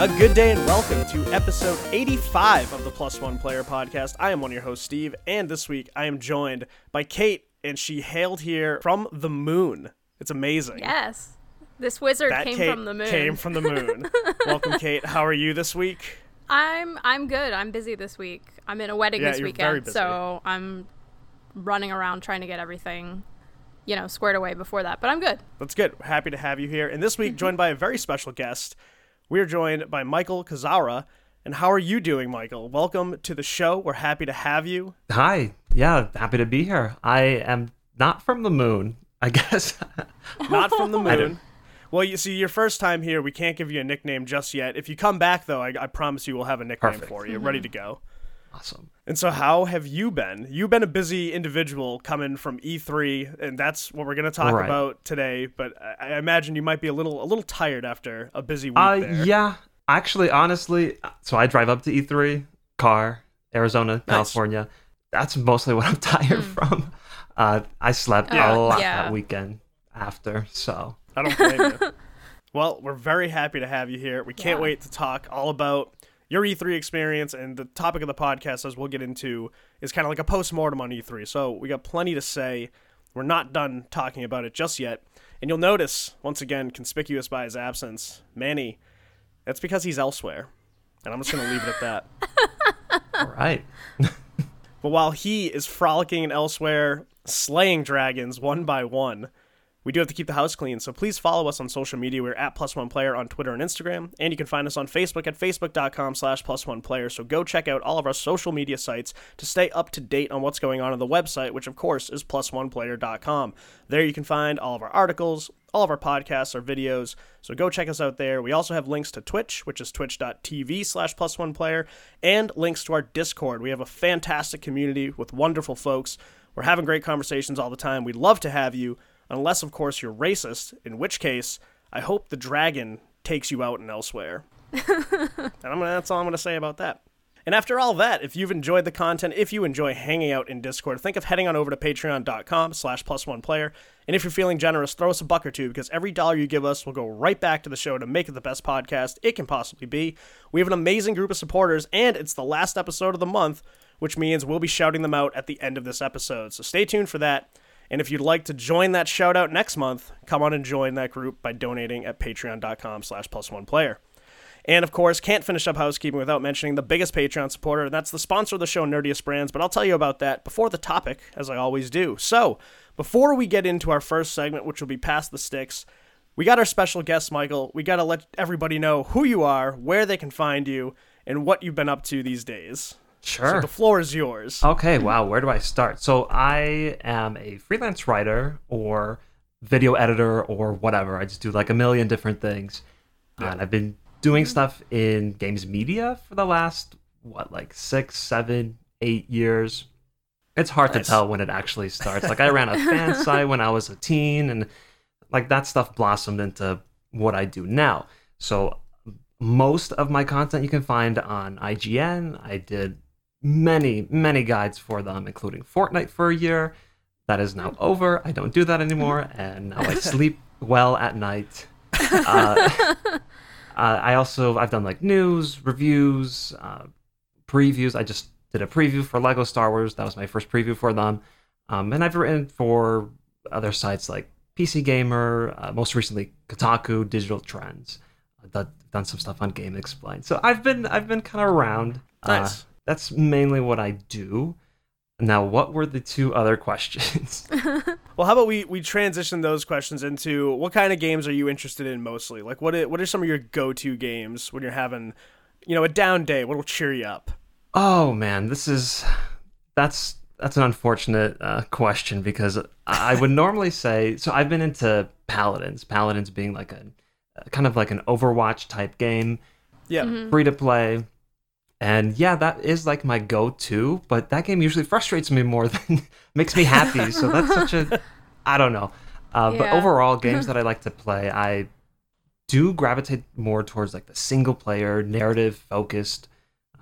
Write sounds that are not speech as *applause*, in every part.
A good day and welcome to episode 85 of the Plus One Player Podcast. I am one of your hosts, Steve, and this week I am joined by Kate, and she hailed here from the moon. It's amazing. Yes. This wizard That came Kate from the moon. Came from the moon. *laughs* welcome, Kate. How are you this week? I'm I'm good. I'm busy this week. I'm in a wedding Yeah, this weekend, so I'm running around trying to get everything, you know, squared away before that. But I'm good. That's good. Happy to have you here. And this week, *laughs* joined by a very special guest. We are joined by Michael Kazara. And how are you doing, Michael? Welcome to the show. We're happy to have you. Hi. Yeah, happy to be here. I am not from the moon, I *laughs* guess. Not from the *laughs* moon. Well, you see, your first time here, we can't give you a nickname just yet. If you come back, though, I, I promise you we'll have a nickname Perfect. for you, ready to go. Awesome. And so, how have you been? You've been a busy individual coming from E3, and that's what we're going to talk Right. about today. But I, I imagine you might be a little a little tired after a busy week. Uh, there. yeah. Actually, honestly, so I drive up to E3, car, Arizona, California. That's mostly *laughs* what I'm tired from. Uh, I slept Yeah. a lot Yeah. that weekend after, so I don't blame you. *laughs* Well, we're very happy to have you here. We can't Yeah. wait to talk all about your E3 experience and the topic of the podcast, as we'll get into, is kind of like a post mortem on E3. So we got plenty to say. We're not done talking about it just yet. And you'll notice, once again, conspicuous by his absence, Manny, that's because he's elsewhere. And I'm just going to leave it at that. *laughs* all right. *laughs* But while he is frolicking Elsweyr, slaying dragons one by one, we do have to keep the house clean. So please follow us on social media. We're at Plus One Player on Twitter and Instagram, and you can find us on Facebook at facebook.com slash Plus One Player. So go check out all of our social media sites to stay up to date on what's going on on the website, which of course is plusoneplayer.com. There you can find all of our articles, all of our podcasts, our videos. So go check us out there. We also have links to Twitch, which is twitch.tv slash plus one player, and links to our Discord. We have a fantastic community with wonderful folks. We're having great conversations all the time. We'd love to have you, unless, of course, you're racist, in which case, I hope the dragon takes you out and elsewhere. *laughs* and I'm gonna, that's all I'm going to say about that. And after all that, if you've enjoyed the content, if you enjoy hanging out in Discord, think of heading on over to patreon.com slash plus one player. And if you're feeling generous, throw us a buck or two because every dollar you give us will go right back to the show to make it the best podcast it can possibly be. We have an amazing group of supporters, and it's the last episode of the month, which means we'll be shouting them out at the end of this episode. So stay tuned for that. And if you'd like to join that shout out next month, come on and join that group by donating at patreon.com slash plus one player. And of course, can't finish up housekeeping without mentioning the biggest Patreon supporter, and that's the sponsor of the show, Nerdious Brands. But I'll tell you about that before the topic, as I always do. So, before we get into our first segment, which will be Past the Sticks, we got our special guest, Michael. We got to let everybody know who you are, where they can find you, and what you've been up to these days. So Sure. the floor is yours. Okay, wow, where do I start? So I am a freelance writer or video editor or whatever. I just do like a million different things. And I've been doing stuff in games media for the last what, like six, seven, eight years. It's hard Nice. to tell when it actually starts. Like I ran a fan *laughs* site when I was a teen and like that stuff blossomed into what I do now. So most of my content you can find on IGN. I did many, many guides for them, including Fortnite for a year. That is now over. I don't do that anymore, and now I *laughs* sleep well at night. Uh, *laughs* uh, I also I've done like news, reviews, uh, previews. I just did a preview for Lego Star Wars. That was my first preview for them. Um, and I've written for other sites like PC Gamer, uh, most recently Kotaku, Digital Trends. I've done, done some stuff on GameXplain. So I've been I've been kind of around. Uh, Nice. That's mainly what I do. Now, what were the two other questions? *laughs* *laughs* Well, how about we we transition those questions into what kind of games are you interested in mostly? Like, what are, what are some of your go to games when you're having, you know, a down day? What will cheer you up? Oh man, this is that's that's an unfortunate uh, question because I would *laughs* normally say so. I've been into Paladins, Paladins being like a kind of like an Overwatch type game, Yeah, free to play, and yeah, that is like my go-to. But that game usually frustrates me more *laughs* than makes me happy. so that's such a I don't know. Uh, But overall, *laughs* games that I like to play, I do gravitate more towards like the single player, narrative focused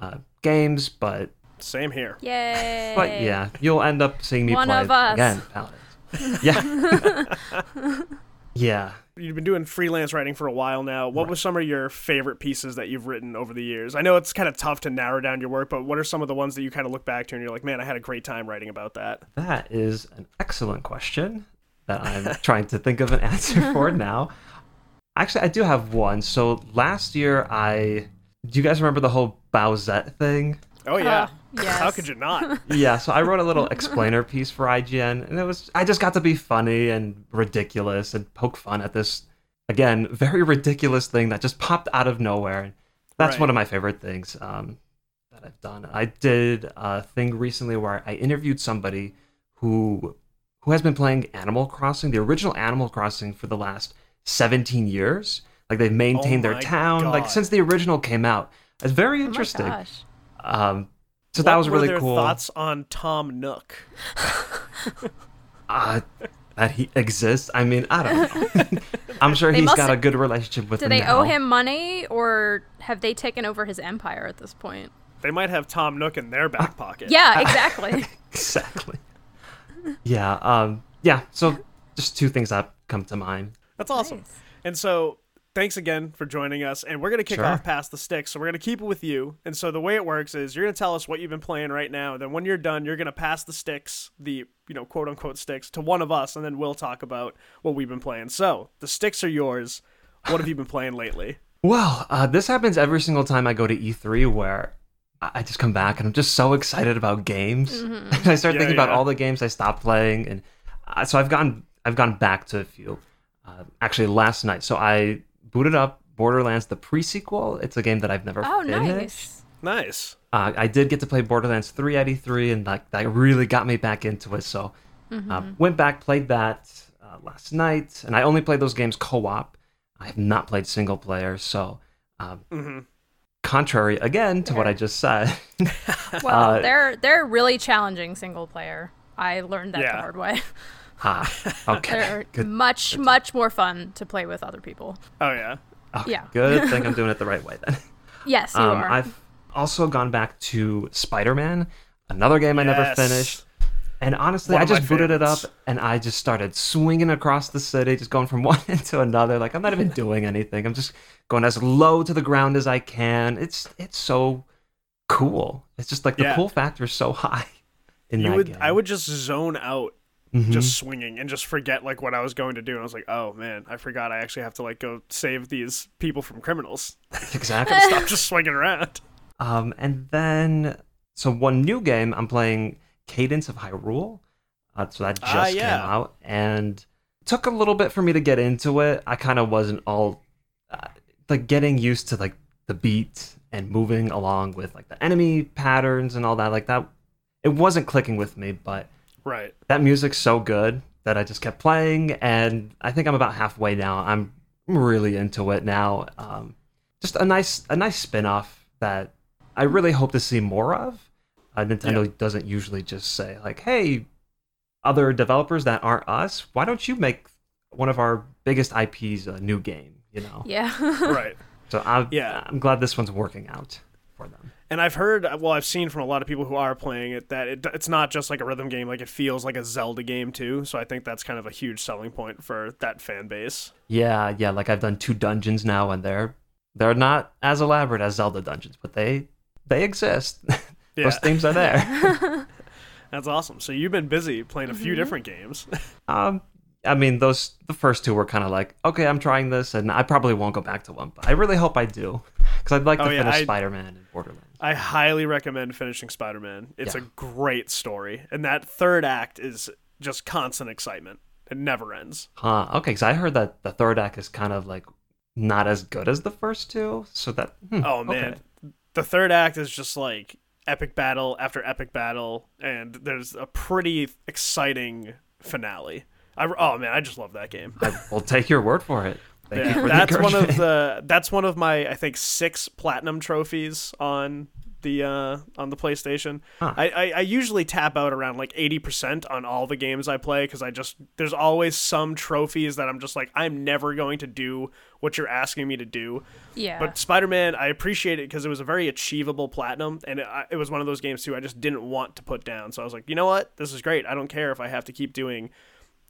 uh, games. But same here. Yay! but yeah, you'll end up seeing me One play of us. again, Paladins. yeah. *laughs* Yeah. You've been doing freelance writing for a while now. What were some of your favorite pieces that you've written over the years? I know it's kind of tough to narrow down your work, but what are some of the ones that you kind of look back to and you're like, man, I had a great time writing about that? That is an excellent question that I'm *laughs* trying to think of an answer for *laughs* now. Actually, I do have one. So last year, I. Do you guys remember the whole Bowsette thing? Oh, yeah. Uh, *laughs* yes. How could you not? *laughs* yeah, so I wrote a little explainer piece for IGN, and it was I just got to be funny and ridiculous and poke fun at this again very ridiculous thing that just popped out of nowhere. And that's Right. one of my favorite things um, that I've done. I did a thing recently where I interviewed somebody who who has been playing Animal Crossing, the original Animal Crossing, for the last 17 years. Like they've maintained Oh their my town, like since the original came out. It's very Oh my interesting. gosh. Um, so What that was were really their cool. thoughts on Tom Nook? *laughs* uh, that he exists. I mean, I don't know. *laughs* I'm sure They he's must- got a good relationship with Do him they now. owe him money or have they taken over his empire at this point? They might have Tom Nook in their back pocket. Yeah, *laughs* exactly. exactly. Yeah. Um. Yeah. So just two things that come to mind. That's awesome. Nice. And so, thanks again for joining us. And we're going to kick Sure. off past the sticks. So, we're going to keep it with you. And so, the way it works is you're going to tell us what you've been playing right now. Then, when you're done, you're going to pass the sticks, the, you know, quote unquote sticks, to one of us. And then we'll talk about what we've been playing. So, the sticks are yours. What have you been playing lately? Well, uh, this happens every single time I go to E3, where I I just come back and I'm just so excited about games. *laughs* And I start Yeah, thinking about yeah. all the games I stopped playing, and uh, so I've gone I've gone back to a few. Uh, actually, last night, so I booted up Borderlands the pre-sequel. It's a game that I've never played. Oh, finished. nice. Nice. uh, I did get to play Borderlands 3 at E3, and like that really got me back into it. So uh, went back, played that uh, last night, and I only played those games co-op. I have not played single player, so um, hmm contrary again to what I just said. *laughs* Well, Uh, they're they're really challenging single player. I learned that Yeah. the hard way. *laughs* ah, *laughs* okay, They're good. much much more fun to play with other people. Oh, yeah. Okay, yeah. good thing I'm *laughs* doing it the right way then. Yes, you Um, are. I've also gone back to Spider-Man, another game I never finished. And honestly, One I just booted it up and I just started swinging across the city, just going from *laughs* one end to another. Like I'm not even doing anything. I'm just going as low to the ground as I can. It's it's so cool. It's just like the Yeah. cool factor is so high in You that would, game. I would just zone out Mhm. just swinging and just forget like what I was going to do. And I was like, oh man, I forgot I actually have to like go save these people from criminals. *laughs* exactly. Stop just swinging around. Um, and then so one new game I'm playing, Cadence of Hyrule. Uh, so that just Ah, came out and took a little bit for me to get into it. I kind of wasn't all uh, like getting used to like the beat and moving along with like the enemy patterns and all that. Like that, it wasn't clicking with me. But Right. that music's so good that I just kept playing, and I think I'm about halfway now. I'm really into it now. Um, just a nice, a nice spin-off that I really hope to see more of. Uh, Nintendo doesn't usually just say like, "Hey, other developers that aren't us, why don't you make one of our biggest IPs a new game?" You know. yeah. *laughs* Right. So I'm, Yeah. I'm glad this one's working out for them. And I've heard, well, I've seen from a lot of people who are playing it that it, it's not just like a rhythm game, like it feels like a Zelda game too. So I think that's kind of a huge selling point for that fan base. Yeah, yeah. Like I've done two dungeons now, and they're they're not as elaborate as Zelda dungeons, but they they exist. *laughs* Yeah. Those themes are there. *laughs* *laughs* That's awesome. So you've been busy playing a few different games. um, I mean, those the first two were kind of like, okay, I'm trying this, and I probably won't go back to one, but I really hope I do because I'd like Oh, to yeah, finish Spider-Man and Borderlands. I highly recommend finishing Spider Man. It's Yeah. a great story. And that third act is just constant excitement. It never ends. Huh? Okay, because I heard that the third act is kind of like not as good as the first two, so that hmm, Oh man, okay. the third act is just like epic battle after epic battle, and there's a pretty exciting finale. I, oh man, I just love that game. I will take your word for it. Thank you Yeah, for the that's one of the that's one of my I think six platinum trophies on the uh, on the PlayStation. Huh. I, I I usually tap out around like eighty percent on all the games I play because I just there's always some trophies that I'm just like I'm never going to do what you're asking me to do. yeah. But Spider Man, I appreciate it because it was a very achievable platinum, and it, I- it was one of those games too. I just didn't want to put down, so I was like, you know what, this is great. I don't care if I have to keep doing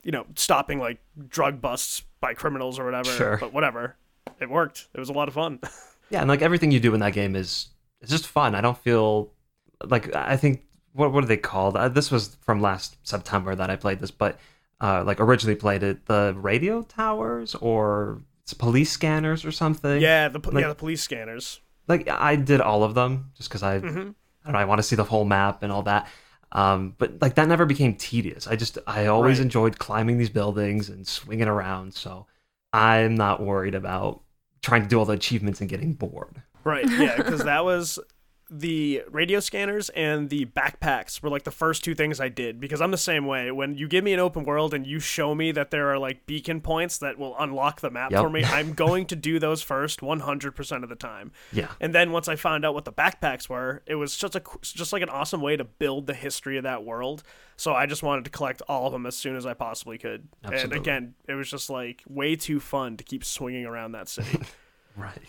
you know, stopping like drug busts by criminals or whatever. Sure. But whatever, it worked. It was a lot of fun. *laughs* Yeah, and like everything you do in that game is it's just fun. I don't feel like I think what what are they called? Uh, this was from last September that I played this, but uh, like originally played it the radio towers or it's police scanners or something. yeah, the Like- yeah the police scanners. like I did all of them just because I Mhm. I don't know I want to see the whole map and all that. Um, but like that never became tedious. I just I always Right. enjoyed climbing these buildings and swinging around. So I'm not worried about trying to do all the achievements and getting bored. Right. Yeah, because that was the radio scanners and the backpacks were like the first two things I did because I'm the same way. When you give me an open world and you show me that there are like beacon points that will unlock the map Yep. for me, I'm *laughs* going to do those first 100% of the time. Yeah. And then once I found out what the backpacks were, it was just a just like an awesome way to build the history of that world. So I just wanted to collect all of them as soon as I possibly could. Absolutely. And again, it was just like way too fun to keep swinging around that city. *laughs* Right.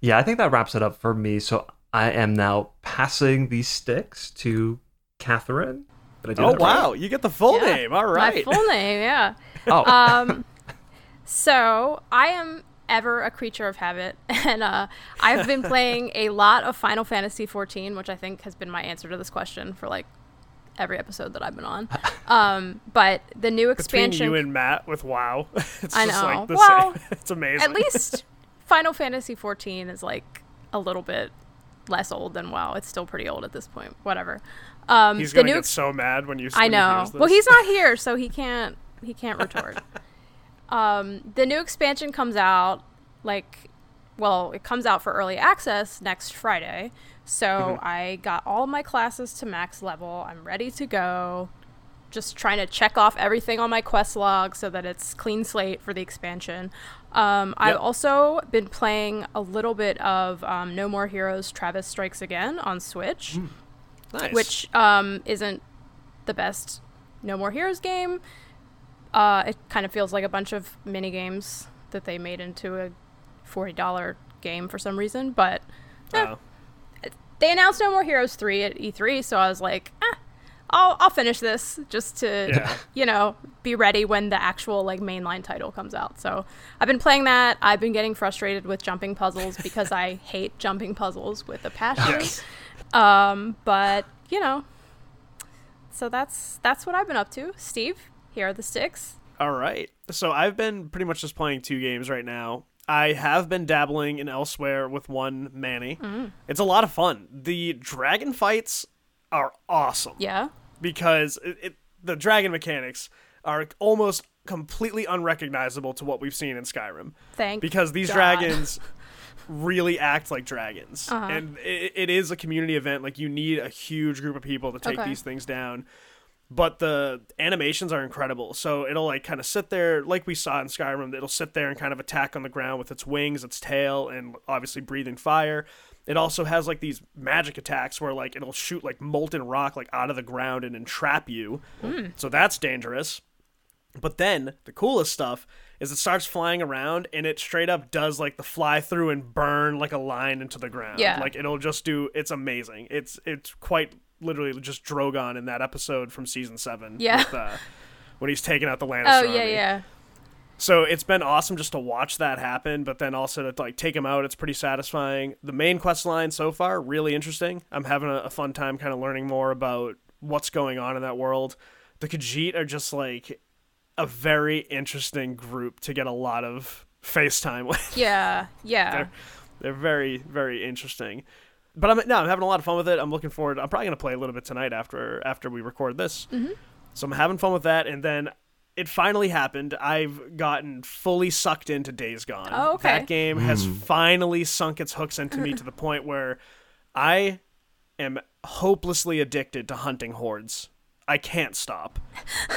Yeah, I think that wraps it up for me. So I am now passing these sticks to Catherine. Did I do oh that right? wow, you get the full Yeah, name. All right. My full name, yeah. *laughs* Oh, Um, *laughs* so I am ever a creature of habit, *laughs* and uh, I've been playing a lot of Final Fantasy XIV, which I think has been my answer to this question for like every episode that I've been on. Um, but the new Between expansion, you and Matt with WoW, it's I just know. like the Well, same. It's amazing. at least Final Fantasy XIV is like a little bit less old than WoW. It's still pretty old at this point. Whatever. Um, he's the gonna new get so mad when you. I he know. Well, he's not *laughs* here, so he can't he can't retort. *laughs* um, the new expansion comes out like well, it comes out for early access next Friday. So Mm-hmm. I got all my classes to max level. I'm ready to go. Just trying to check off everything on my quest log so that it's clean slate for the expansion. Um, I've also been playing a little bit of um, No More Heroes Travis Strikes Again on Switch nice. which um, isn't the best No More Heroes game. Uh, it kind of feels like a bunch of mini games that they made into a forty dollar game for some reason. But eh, Oh. they announced No More Heroes three at E3, so I was like, eh, I'll I'll finish this just to Yeah. you know be ready when the actual like mainline title comes out. So I've been playing that. I've been getting frustrated with jumping puzzles because I *laughs* hate jumping puzzles with a passion. Yes. Um, but you know, so that's that's what I've been up to. Steve, here are the sticks. All right. So I've been pretty much just playing two games right now. I have been dabbling in Elsweyr with one Manny. It's a lot of fun. The dragon fights are awesome Yeah. because it, it, the dragon mechanics are almost completely unrecognizable to what we've seen in Skyrim. Thank because these God. dragons *laughs* really act like dragons Uh-huh. and it, it is a community event like you need a huge group of people to take Okay. these things down but the animations are incredible so it'll like kind of sit there like we saw in skyrim it'll sit there and kind of attack on the ground with its wings its tail and obviously breathing fire it also has like these magic attacks where like it'll shoot like molten rock like out of the ground and entrap you so that's dangerous but then the coolest stuff is it starts flying around and it straight up does like the fly through and burn like a line into the ground. Yeah. Like it'll just do it's amazing. It's it's quite literally just Drogon in that episode from season seven. Yeah. With, uh, when he's taking out the Lannister. Oh yeah, army. yeah. So it's been awesome just to watch that happen, but then also to like take him out, it's pretty satisfying. The main quest line so far really interesting. I'm having a, a fun time kind of learning more about what's going on in that world. The Khajiit are just like a very interesting group to get a lot of FaceTime *laughs* with. Yeah, yeah. They're, they're very very interesting. But I'm no, I'm having a lot of fun with it. I'm looking forward. I'm probably gonna play a little bit tonight after after we record this. Mm-hmm. So I'm having fun with that, and then it finally happened. I've gotten fully sucked into Days Gone. Oh, okay. That game has hmm. finally sunk its hooks into me *laughs* to the point where I am hopelessly addicted to hunting hordes. I can't stop.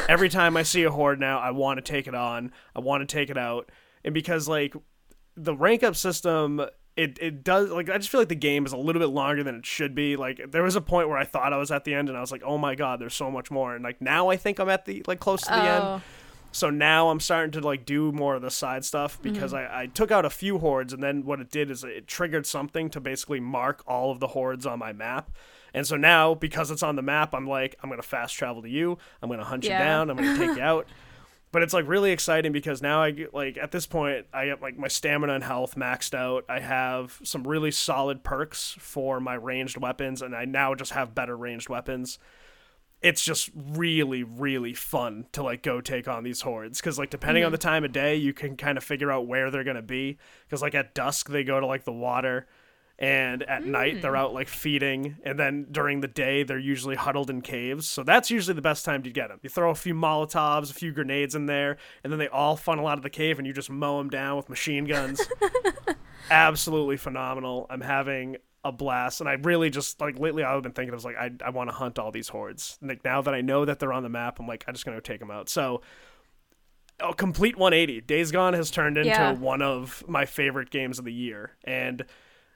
Every *laughs* time I see a horde now, I want to take it on. I want to take it out. And because like the rank up system it, it does like I just feel like the game is a little bit longer than it should be. Like there was a point where I thought I was at the end and I was like, "Oh my god, there's so much more." And like now I think I'm at the like close to the end. Oh, So now I'm starting to like do more of the side stuff because mm-hmm. I, I took out a few hordes and then what it did is it triggered something to basically mark all of the hordes on my map. And so now because it's on the map, I'm like, I'm gonna fast travel to you, I'm gonna hunt Yeah. you down, I'm gonna take you out. *laughs* but it's like really exciting because now I get like at this point I get like my stamina and health maxed out. I have some really solid perks for my ranged weapons, and I now just have better ranged weapons. It's just really, really fun to like go take on these hordes because like depending on mm. the time of day, you can kind of figure out where they're gonna be. Because like at dusk they go to like the water, and at night they're hmm. out like feeding and then during the day they're usually huddled in caves. So that's usually the best time to get them you throw a few molotovs a few grenades in there and then they all funnel out of the cave and you just mow them down with machine guns. *laughs* Absolutely phenomenal. I'm having a blast and i really just like lately i've been thinking i was like i, I want to hunt all these hordes. Like now that i know that they're on the map i'm like i'm just gonna go take them out. So a complete 180 days gone has turned into Yeah. one of my favorite games of the year and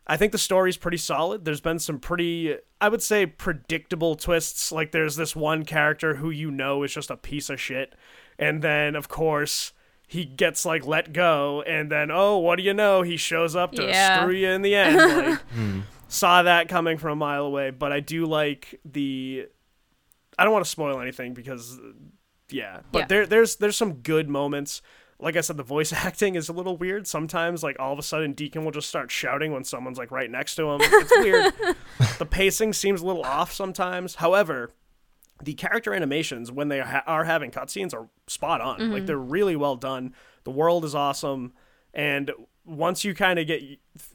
I think the story's pretty solid. There's been some pretty, I would say, predictable twists. Like there's this one character who you know is just a piece of shit, and then of course he gets like let go, and then oh, what do you know? He shows up to Yeah. screw you in the end. *laughs* Like saw that coming from a mile away. But I do like the. I don't want to spoil anything because, yeah. But Yeah. there, there's there's some good moments like I said, the voice *laughs* acting is a little weird. Sometimes, like all of a sudden, Deacon will just start shouting when someone's like right next to him. It's weird. *laughs* the pacing seems a little off sometimes. However, the character animations when they ha- are having cutscenes are spot on. Like mm-hmm. they're really well done. The world is awesome, and once you kind of get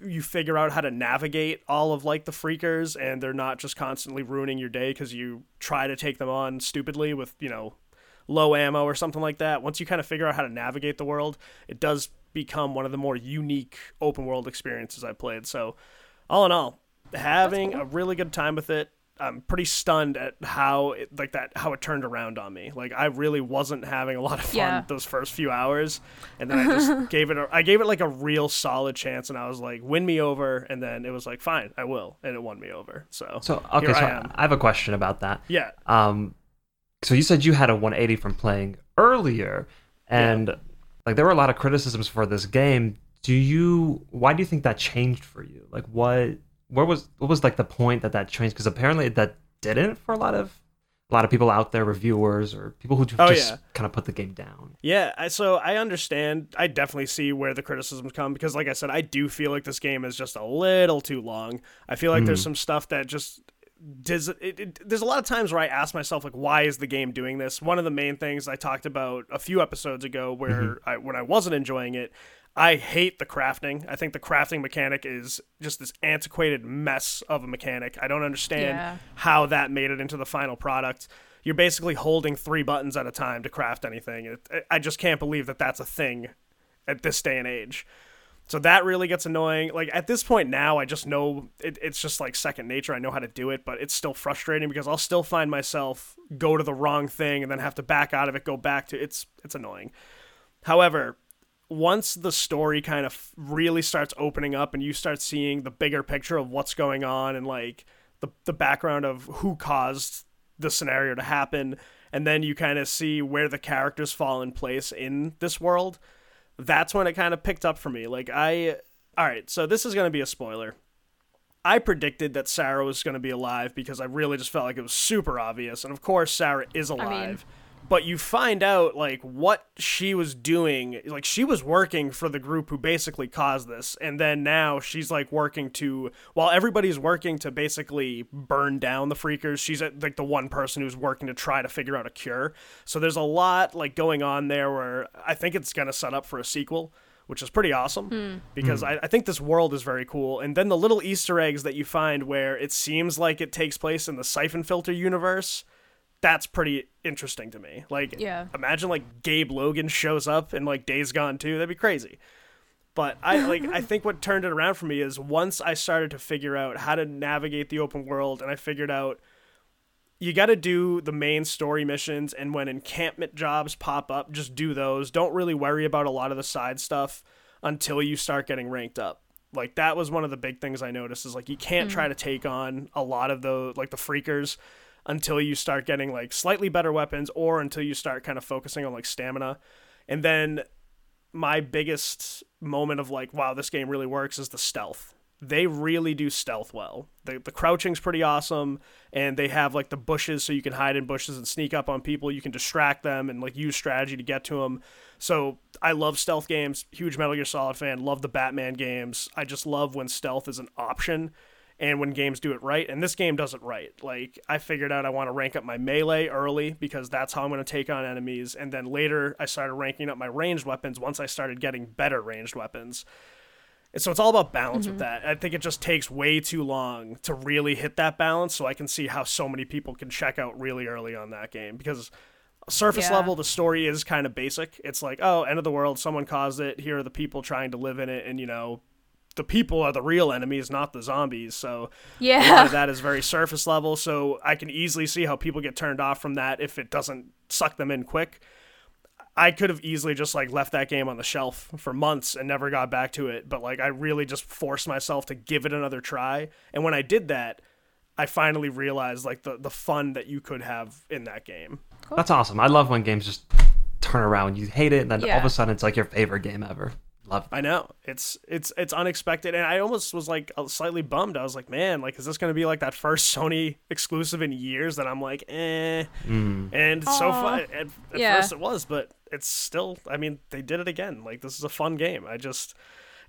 you figure out how to navigate all of like the freakers and they're not just constantly ruining your day because you try to take them on stupidly with you know low ammo or something like that, once you kind of figure out how to navigate the world, it does become one of the more unique open world experiences I've played. So, all in all, having a really good time with it. I'm pretty stunned at how it, like that how it turned around on me. Like I really wasn't having a lot of fun Yeah. those first few hours, and then I *laughs* just gave it a, I gave it like a real solid chance, and I was like, win me over, and then it was like, fine, I will, and it won me over. So, So okay, here so I am. I have a question about that. Yeah, Um, so you said you had a 180 from playing earlier, and like there were a lot of criticisms for this game. Do you? Why do you think that changed for you? Like what? Where was what was like the point that that changed? Because apparently that didn't for a lot of a lot of people out there, reviewers or people who Oh, just yeah. kind of put the game down. Yeah, so I understand. I definitely see where the criticisms come because, like I said, I do feel like this game is just a little too long. I feel like there's mm. some stuff that just does. It, it, there's a lot of times where I ask myself, like, why is the game doing this? One of the main things I talked about a few episodes ago, where mm-hmm. I, when I wasn't enjoying it, I hate the crafting. I think the crafting mechanic is just this antiquated mess of a mechanic. I don't understand Yeah. how that made it into the final product. You're basically holding three buttons at a time to craft anything. It, I just can't believe that that's a thing at this day and age. So that really gets annoying. Like at this point now, I just know it, it's just like second nature. I know how to do it, but it's still frustrating because I'll still find myself go to the wrong thing and then have to back out of it, go back to it's it's annoying. However, once the story kind of really starts opening up and you start seeing the bigger picture of what's going on and like the the background of who caused the scenario to happen and then you kind of see where the characters fall in place in this world that's when it kind of picked up for me. Like i all right so this is going to be a spoiler. I predicted that sarah was going to be alive because i really just felt like it was super obvious and of course sarah is alive but you find out like what she was doing like she was working for the group who basically caused this and then now she's like working to while everybody's working to basically burn down the freakers she's uh, like the one person who's working to try to figure out a cure. So there's a lot like going on there where i think it's going to set up for a sequel which is pretty awesome because I, I think this world is very cool. And then the little Easter eggs that you find where it seems like it takes place in the Siphon Filter universe, that's pretty interesting to me. Like, Yeah. imagine like Gabe Logan shows up in like Days Gone too. That'd be crazy. But I like I *laughs* think what turned it around for me is once I started to figure out how to navigate the open world and I figured out you got to do the main story missions and when encampment jobs pop up just do those don't really worry about a lot of the side stuff until you start getting ranked up like that was one of the big things i noticed is like you can't try hmm. to take on a lot of the like the freakers until you start getting like slightly better weapons or until you start kind of focusing on like stamina and then my biggest moment of like wow this game really works is the stealth they really do stealth well. The the crouching's pretty awesome, and they have like the bushes so you can hide in bushes and sneak up on people. You can distract them and like use strategy to get to them. So I love stealth games. Huge Metal Gear Solid fan. Love the Batman games. I just love when stealth is an option and when games do it right. And this game does it right. Like I figured out I want to rank up my melee early because that's how I'm going to take on enemies. And then later I started ranking up my ranged weapons once I started getting better ranged weapons. And so it's all about balance Mm-hmm. with that. I think it just takes way too long to really hit that balance. So I can see how so many people can check out really early on that game because surface Yeah. level the story is kind of basic. It's like, oh, end of the world, someone caused it. Here are the people trying to live in it, and you know, the people are the real enemies, not the zombies. So a lot Yeah. of that is very surface level. So I can easily see how people get turned off from that if it doesn't suck them in quick. I could have easily just like left that game on the shelf for months and never got back to it, but like I really just forced myself to give it another try. And when I did that, I finally realized like the the fun that you could have in that game. That's awesome. I love when games just turn around. You hate it, and then all of a sudden it's like your favorite game ever. Love. I know it's it's it's unexpected, and I almost was like slightly bummed. I was like, man, like is this going to be like that first Sony exclusive in years that I'm like, eh? And so Aw. far, at, at Yeah. first it was, but it's still. I mean, they did it again. Like this is a fun game. I just.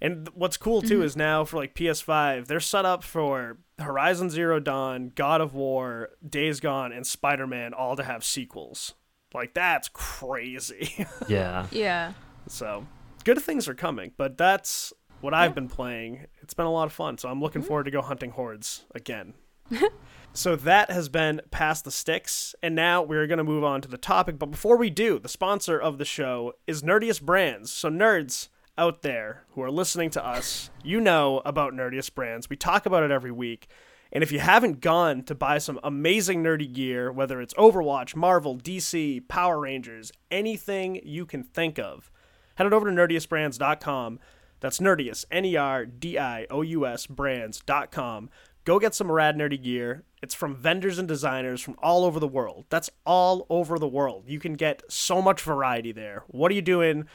And what's cool too is now for like PS5, they're set up for Horizon Zero Dawn, God of War, Days Gone, and Spider Man all to have sequels. Like that's crazy. *laughs* Yeah. yeah. So good things are coming, but that's what I've been playing. It's been a lot of fun, so I'm looking mm-hmm. forward to go hunting hordes again. *laughs* so that has been past the sticks, and now we're going to move on to the topic. But before we do, the sponsor of the show is Nerdious Brands. So nerds out there who are listening to us, you know about Nerdious Brands. We talk about it every week. And if you haven't gone to buy some amazing nerdy gear, whether it's Overwatch, Marvel, DC, Power Rangers, anything you can think of, head on over to nerdiousbrands.com. That's nerdious, N E R D I O U S brands.com. Go get some rad nerdy gear. It's from vendors and designers from all over the world. That's all over the world. You can get so much variety there. What are you doing?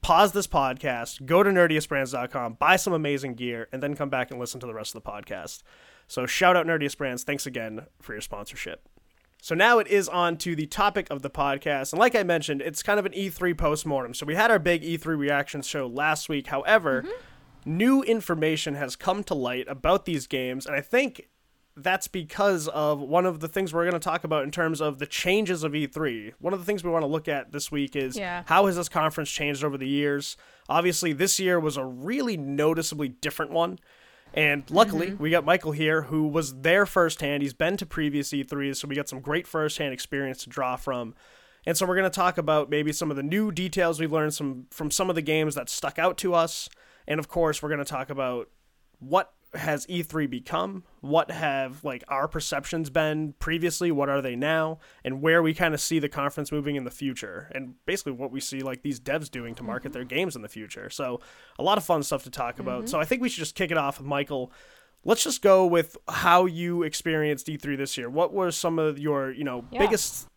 Pause this podcast, go to nerdiousbrands.com, buy some amazing gear, and then come back and listen to the rest of the podcast. So shout out Nerdious Brands. Thanks again for your sponsorship. So now it is on to the topic of the podcast. And like I mentioned, it's kind of an E3 postmortem. So we had our big E3 reactions show last week. However, mm-hmm. new information has come to light about these games. And I think that's because of one of the things we're going to talk about in terms of the changes of E3. One of the things we want to look at this week is Yeah. how has this conference changed over the years? Obviously, this year was a really noticeably different one. And luckily, mm-hmm. we got Michael here who was there firsthand. He's been to previous E3s, so we got some great firsthand experience to draw from. And so we're going to talk about maybe some of the new details we've learned some, from some of the games that stuck out to us. And of course, we're going to talk about what has E3 become? What have like our perceptions been previously? What are they now? And where we kind of see the conference moving in the future, and basically what we see like these devs doing to market mm-hmm. their games in the future. So a lot of fun stuff to talk about. Mm-hmm. So I think we should just kick it off with Michael. Let's just go with how you experienced E3 this year. What were some of your you know Yeah. biggest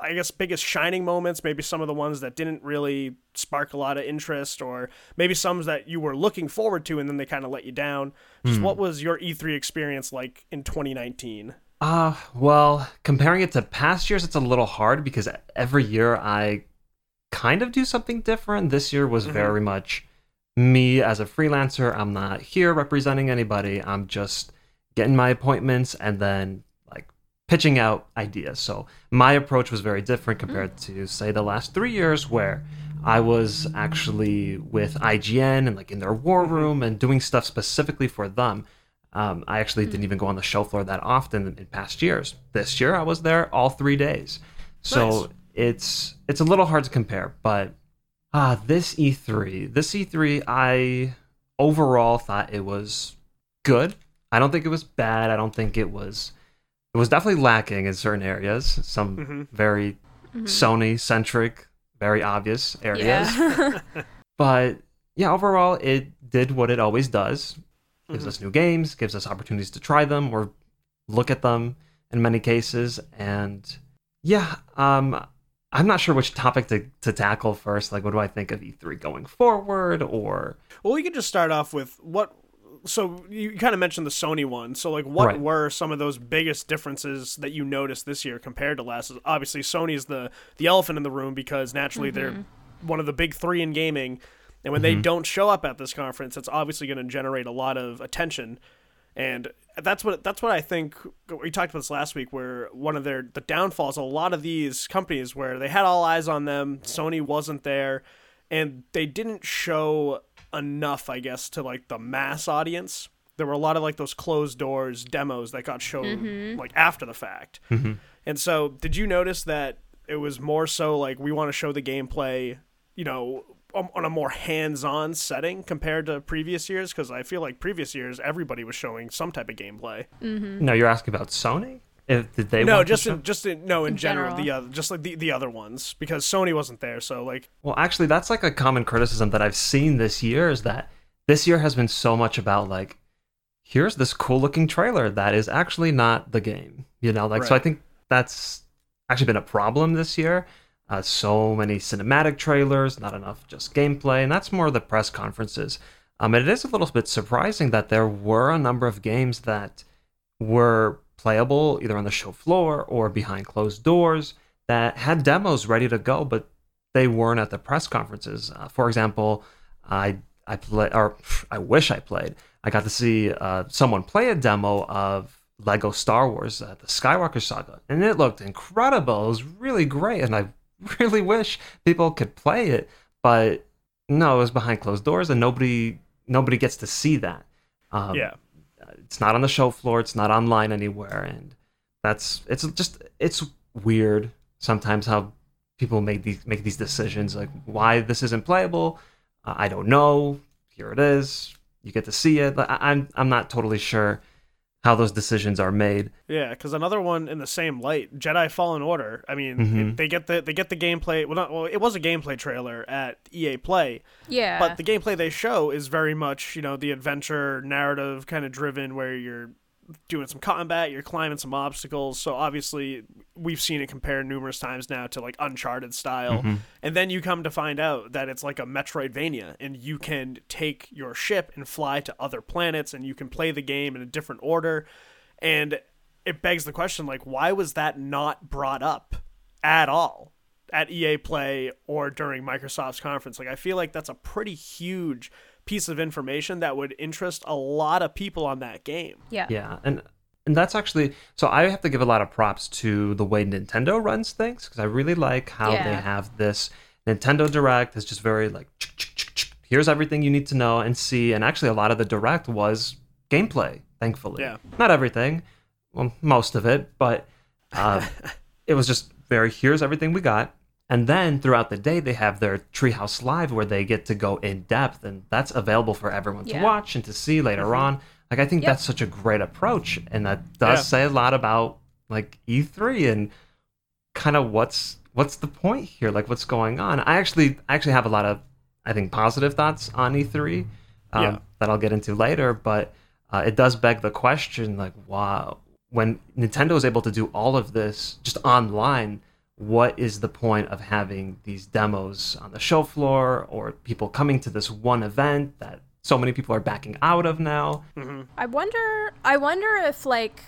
I guess biggest shining moments, maybe some of the ones that didn't really spark a lot of interest, or maybe some that you were looking forward to and then they kind of let you down. Just what was your E3 experience like in 2019? Uh, well, comparing it to past years, it's a little hard because every year I kind of do something different. This year was very much me as a freelancer. I'm not here representing anybody. I'm just getting my appointments and then pitching out ideas. So my approach was very different compared to say the last 3 years where I was actually with IGN and like in their war room and doing stuff specifically for them. Um, I actually didn't even go on the show floor that often in, in past years. This year, I was there all three days, so Nice. it's it's a little hard to compare. But ah, this E3, this E3, I overall thought it was good. I don't think it was bad. I don't think it was. It was definitely lacking in certain areas. Some Mhm. very Sony centric, very obvious areas. Yeah. *laughs* But yeah, overall, it did what it always does. Gives Mhm. us new games, gives us opportunities to try them or look at them in many cases. And yeah, um, I'm not sure which topic to, to tackle first. Like, what do I think of E3 going forward? Or Well, we could just start off with what so you kind of mentioned the Sony one. So like, what Right. were some of those biggest differences that you noticed this year compared to last? Obviously, Sony's the the elephant in the room because naturally they're mm-hmm. one of the big three in gaming, and when they mm-hmm. don't show up at this conference, it's obviously going to generate a lot of attention. And that's what that's what I think. We talked about this last week, where one of their the downfalls. A lot of these companies where they had all eyes on them, Sony wasn't there, and they didn't show enough, I guess, to like the mass audience. There were a lot of like those closed doors demos that got shown mm-hmm. like after the fact. Mm-hmm. And so, did you notice that it was more so like we want to show the gameplay, you know, on on a more hands-on setting compared to previous years? Because I feel like previous years everybody was showing some type of gameplay. Mm-hmm. No, you're asking about Sony. If did they no, just show- in, just in, no in, In general, general. the other just like the, the other ones because Sony wasn't there. So like Well, actually, that's like a common criticism that I've seen this year is that this year has been so much about like, here's this cool looking trailer that is actually not the game. You know, like, so I think that's actually been a problem this year. Uh, so many cinematic trailers, not enough just gameplay, and that's more the press conferences. Um, and it is a little bit surprising that there were a number of games that were playable either on the show floor or behind closed doors that had demos ready to go, but they weren't at the press conferences. Uh, for example, I I play or I wish I played. I got to see uh, someone play a demo of Lego Star Wars, uh, the Skywalker Saga, and it looked incredible. It was really great, and I *laughs* really wish people could play it, but no, it was behind closed doors, and nobody nobody gets to see that. Um, yeah, it's not on the show floor. It's not online anywhere. And that's it's just it's weird sometimes how people make these make these decisions like why this isn't playable. Uh, i don't know. Here it is. You get to see it. I, i'm i'm not totally sure how those decisions are made yeah. Because another one in the same light, Jedi Fallen Order. I mean, Mhm. it- they get the they get the gameplay. Well, not well. It was a gameplay trailer at EA Play, Yeah. but the gameplay they show is very much you know the adventure narrative kind of driven where you're doing some combat you're climbing some obstacles. So obviously we've seen it compared numerous times now to like uncharted style. Mm-hmm. And then you come to find out that it's like a metroidvania and you can take your ship and fly to other planets and you can play the game in a different order. And it begs the question like why was that not brought up at all at EA Play or during Microsoft's conference. Like I feel like that's a pretty huge piece of information that would interest a lot of people on that game. yeah. Yeah, and and that's actually so I have to give a lot of props to the way Nintendo runs things because I really like how they have this Nintendo Direct is just very like here's everything you need to know and see, and actually a lot of the Direct was gameplay. Thankfully, Yeah. not everything, well most of it, but uh, *laughs* it was just very here's everything we got. And then throughout the day, they have their Treehouse Live where they get to go in depth, and that's available for everyone to watch and to see later on. Like I think Yep. that's such a great approach, and that does Yeah. say a lot about like E3 and kind of what's what's the point here, like what's going on. I actually I actually have a lot of I think positive thoughts on E3 um, Yeah. that I'll get into later, but uh, it does beg the question like wow when Nintendo is able to do all of this just online what is the point of having these demos on the show floor or people coming to this one event that so many people are backing out of now mm-hmm. I wonder I wonder if like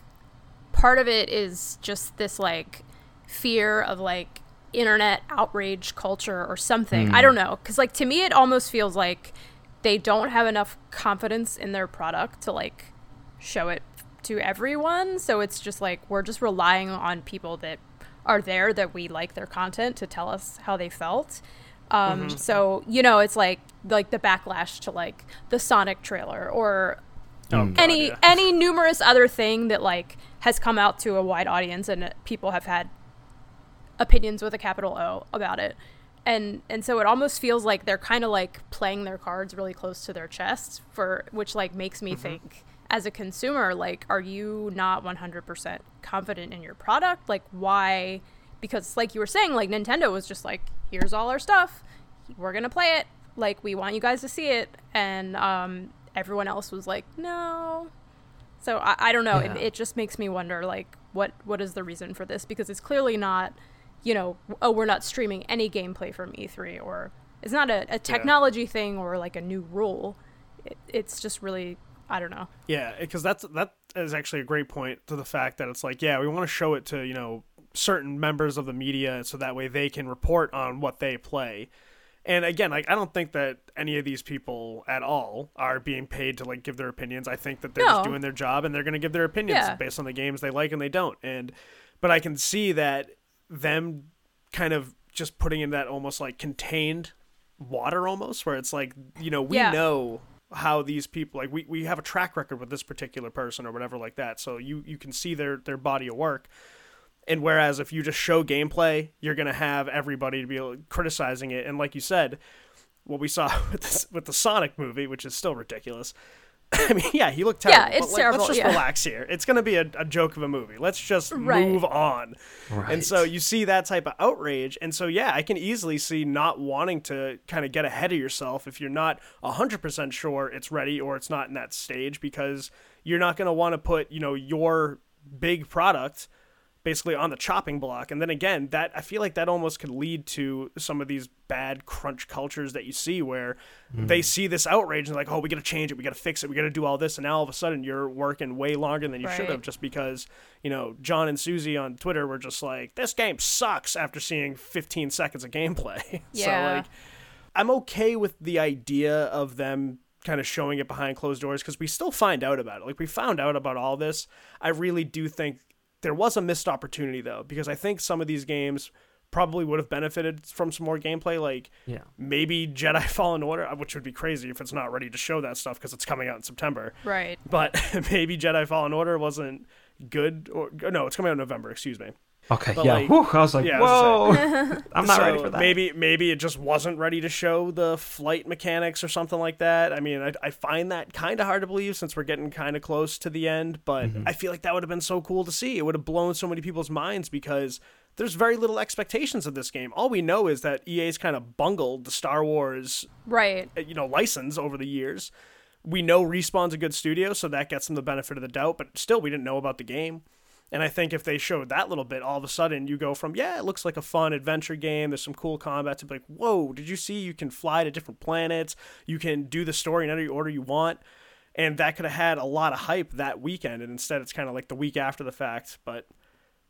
part of it is just this like fear of like internet outrage culture or something. I hmm. don't know cuz like to me it almost feels like they don't have enough confidence in their product to like show it to everyone. So it's just like we're just relying on people that are there that we like their content to tell us how they felt. Um, mm-hmm. So you know, it's like like the backlash to like the Sonic trailer or Oh, mm. God, any yeah. any numerous other thing that like has come out to a wide audience and people have had opinions with a capital O about it. And and so it almost feels like they're kind of like playing their cards really close to their chest for which like makes me mm-hmm. think as a consumer like are you not 100% confident in your product? Like why because like you were saying like Nintendo was just like here's all our stuff. We're going to play it. Like we want you guys to see it and um everyone else was like no. So I, I don't know. Yeah. It, it just makes me wonder, like, what what is the reason for this? Because it's clearly not, you know, oh, we're not streaming any gameplay from E3, or it's not a, a technology thing or like a new rule. It, it's just really I don't know. Yeah, because that's that is actually a great point to the fact that it's like, yeah, we want to show it to you know certain members of the media so that way they can report on what they play. And again, like I don't think that any of these people at all are being paid to like give their opinions. I think that they're just doing their job and they're going to give their opinions Yeah. based on the games they like and they don't. And but I can see that them kind of just putting in that almost like contained water almost where it's like, you know, we Yeah. know how these people like we, we have a track record with this particular person or whatever like that. So you you can see their their body of work. And whereas if you just show gameplay, you're gonna have everybody to be criticizing it. And like you said, what we saw *laughs* with this, with the Sonic movie, which is still ridiculous. *laughs* I mean, yeah, he looked terrible. Yeah, it's but, like, terrible, Let's just yeah. relax here. It's gonna be a, a joke of a movie. Let's just Right. move on. Right. And so you see that type of outrage. And so, yeah, I can easily see not wanting to kind of get ahead of yourself if you're not 100% sure it's ready or it's not in that stage because you're not going to want to put, you know, your big product basically on the chopping block. And then again, that I feel like that almost could lead to some of these bad crunch cultures that you see where mm-hmm. they see this outrage and like, oh, we got to change it, we got to fix it, we got to do all this, and now all of a sudden you're working way longer than you should have just because you know John and Susie on Twitter were just like, this game sucks after seeing 15 seconds of gameplay. *laughs* Yeah. so like, I'm okay with the idea of them kind of showing it behind closed doors because we still find out about it. Like we found out about all this. I really do think there was a missed opportunity though because I think some of these games probably would have benefited from some more gameplay like Yeah. maybe *laughs* Jedi Fallen Order uh, which would be crazy if it's not ready to show that stuff because it's coming out in September Right. but *laughs* maybe Jedi Fallen Order wasn't good or no it's coming out in November excuse me Okay. But, yeah. like- Whew, I was like, Yeah, I was whoa. *laughs* *laughs* I'm not so ready for that. Maybe maybe it just wasn't ready to show the flight mechanics or something like that. I mean, I, I find that kind of hard to believe since we're getting kind of close to the end. But Mm-hmm. I feel like that would have been so cool to see. It would have blown so many people's minds because there's very little expectations of this game. All we know is that EA's kind of bungled the Star Wars Right. uh, you know license over the years. We know Respawn's a good studio, so that gets them the benefit of the doubt. But still, we didn't know about the game. And I think if they showed that little bit, all of a sudden you go from yeah, it looks like a fun adventure game. There's some cool combat to be like, whoa, did you see you can fly to different planets? You can do the story in any order you want. And that could have had a lot of hype that weekend. And instead, it's kind of like the week after the fact. But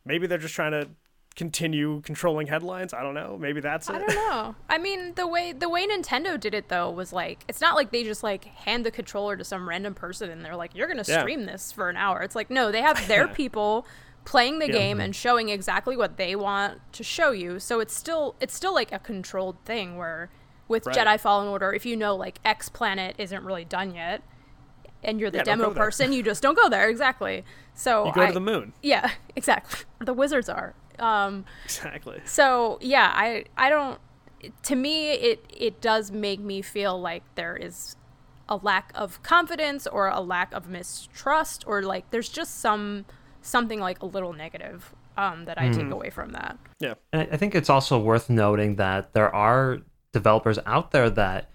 maybe they're just trying to continue controlling headlines. I don't know. Maybe that's it. I don't know. I mean, the way the way Nintendo did it though was like it's not like they just like hand the controller to some random person and they're like, "You're gonna Yeah. stream this for an hour." It's like no, they have their *laughs* people playing the Yeah. game and showing exactly what they want to show you. So it's still it's still like a controlled thing where with Right. Jedi Fallen Order, if you know like X planet isn't really done yet. And you're the Yeah, demo person, you just don't go there exactly. So You go I- to the moon. Yeah, *laughs* exactly. The wizards are. Um, Exactly. so yeah, I I don't. To me, it it does make me feel like there is a lack of confidence or a lack of mistrust or like there's just some something like a little negative um, that I take away from that. Yeah. And I I think it's also worth noting that there are developers out there that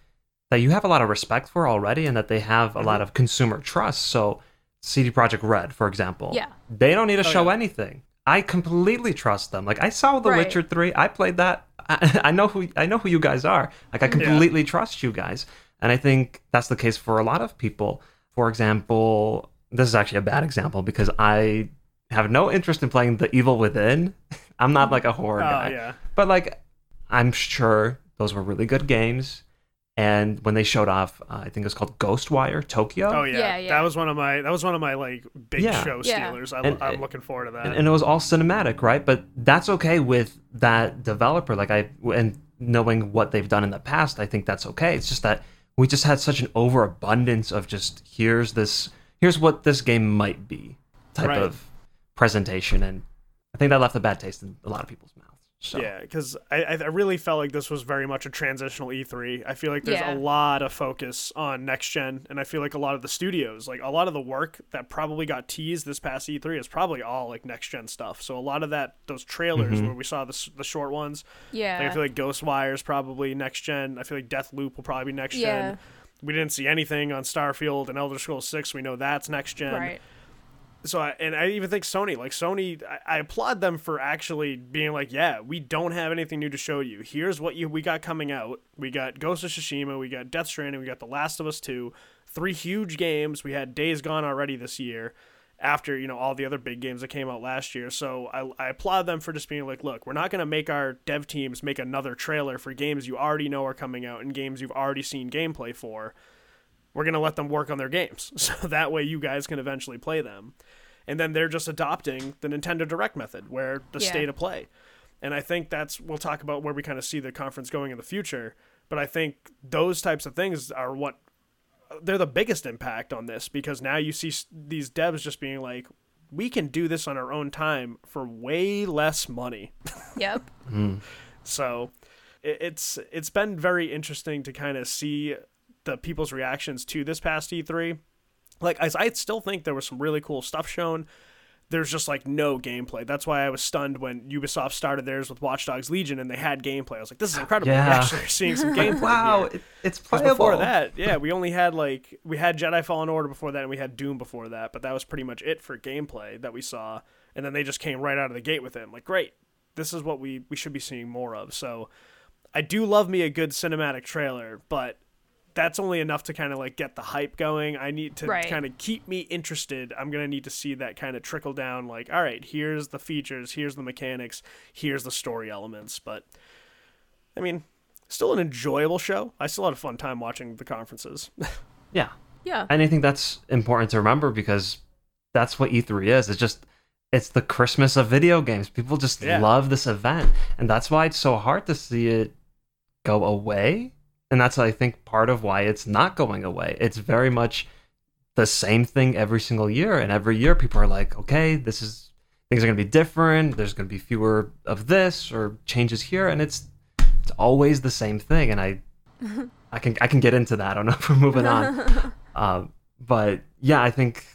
that you have a lot of respect for already, and that they have a Mm-hmm. lot of consumer trust. So, CD Projekt Red, for example, Yeah. they don't need to Oh, show yeah. anything. I completely trust them. Like I saw The Right. Witcher Three, I played that. *laughs* I, I know who I know who you guys are. Like I completely trust you guys, and I think that's the case for a lot of people. For example, this is actually a bad example because I have no interest in playing The Evil Within. *laughs* I'm not like a horror Oh, guy. yeah. But like, I'm sure those were really good games. And when they showed off, uh, I think it was called Ghostwire Tokyo. Oh yeah. Yeah, yeah. that was one of my that was one of my like big Yeah. show Yeah. stealers. I, And- I'm looking forward to that. and, and it was all cinematic, right? But that's okay with that developer. Like I and knowing what they've done in the past, I think that's okay. It's just that we just had such an overabundance of just here's this here's what this game might be type Right. of presentation, and I think that left a bad taste in a lot of people's mouths. So. Yeah, because I, I really felt like this was very much a transitional E3. I feel like there's Yeah. a lot of focus on next gen, and I feel like a lot of the studios, like a lot of the work that probably got teased this past E3, is probably all like next gen stuff. So a lot of that, those trailers mm-hmm. where we saw the the short ones, Yeah. like I feel like Ghostwire is probably next gen. I feel like Death Loop will probably be next Yeah. gen. We didn't see anything on Starfield and Elder Scrolls Six. We know that's next gen. right. So I, and I even think Sony, like Sony, I, I applaud them for actually being like, yeah, we don't have anything new to show you. Here's what you we got coming out. We got Ghost of Tsushima, we got Death Stranding, we got The Last of Us Two. three huge games. We had Days Gone already this year after, you know, all the other big games that came out last year. So I, I applaud them for just being like, look, we're not going to make our dev teams make another trailer for games you already know are coming out and games you've already seen gameplay for. We're going to let them work on their games. *laughs* So that way you guys can eventually play them. And then they're just adopting the Nintendo Direct method where the Yeah. state of play. And I think that's, we'll talk about where we kind of see the conference going in the future. But I think those types of things are what they're the biggest impact on this because now you see these devs just being like, we can do this on our own time for way less money. *laughs* Yep. Hmm. So it's it's been very interesting to kind of see the people's reactions to this past E3. Like I, I still think there was some really cool stuff shown. There's just like no gameplay. That's why I was stunned when Ubisoft started theirs with Watch Dogs Legion and they had gameplay. I was like, this is incredible. We're actually *laughs* seeing some gameplay. *laughs* wow, here. it, it's playable. before that, yeah, we only had like we had Jedi Fallen Order before that, and we had Doom before that, but that was pretty much it for gameplay that we saw. And then they just came right out of the gate with it. I'm like, great, this is what we we should be seeing more of. So, I do love me a good cinematic trailer, but that's only enough to kind of like get the hype going. I need to Right. kind of keep me interested. I'm gonna need to see that kind of trickle down. Like, all right, here's the features, here's the mechanics, here's the story elements. But I mean, still an enjoyable show. I still had a fun time watching the conferences. *laughs* Yeah, Yeah. and I think that's important to remember because that's what E3 is. It's just it's the Christmas of video games. People just Yeah. love this event, and that's why it's so hard to see it go away. And that's I think part of why it's not going away. It's very much the same thing every single year, and every year people are like, okay, this is things are going to be different. There's going to be fewer of this or changes here, and it's it's always the same thing. And I *laughs* I can I can get into that. I don't know if we're moving on. *laughs* Um, but yeah, I think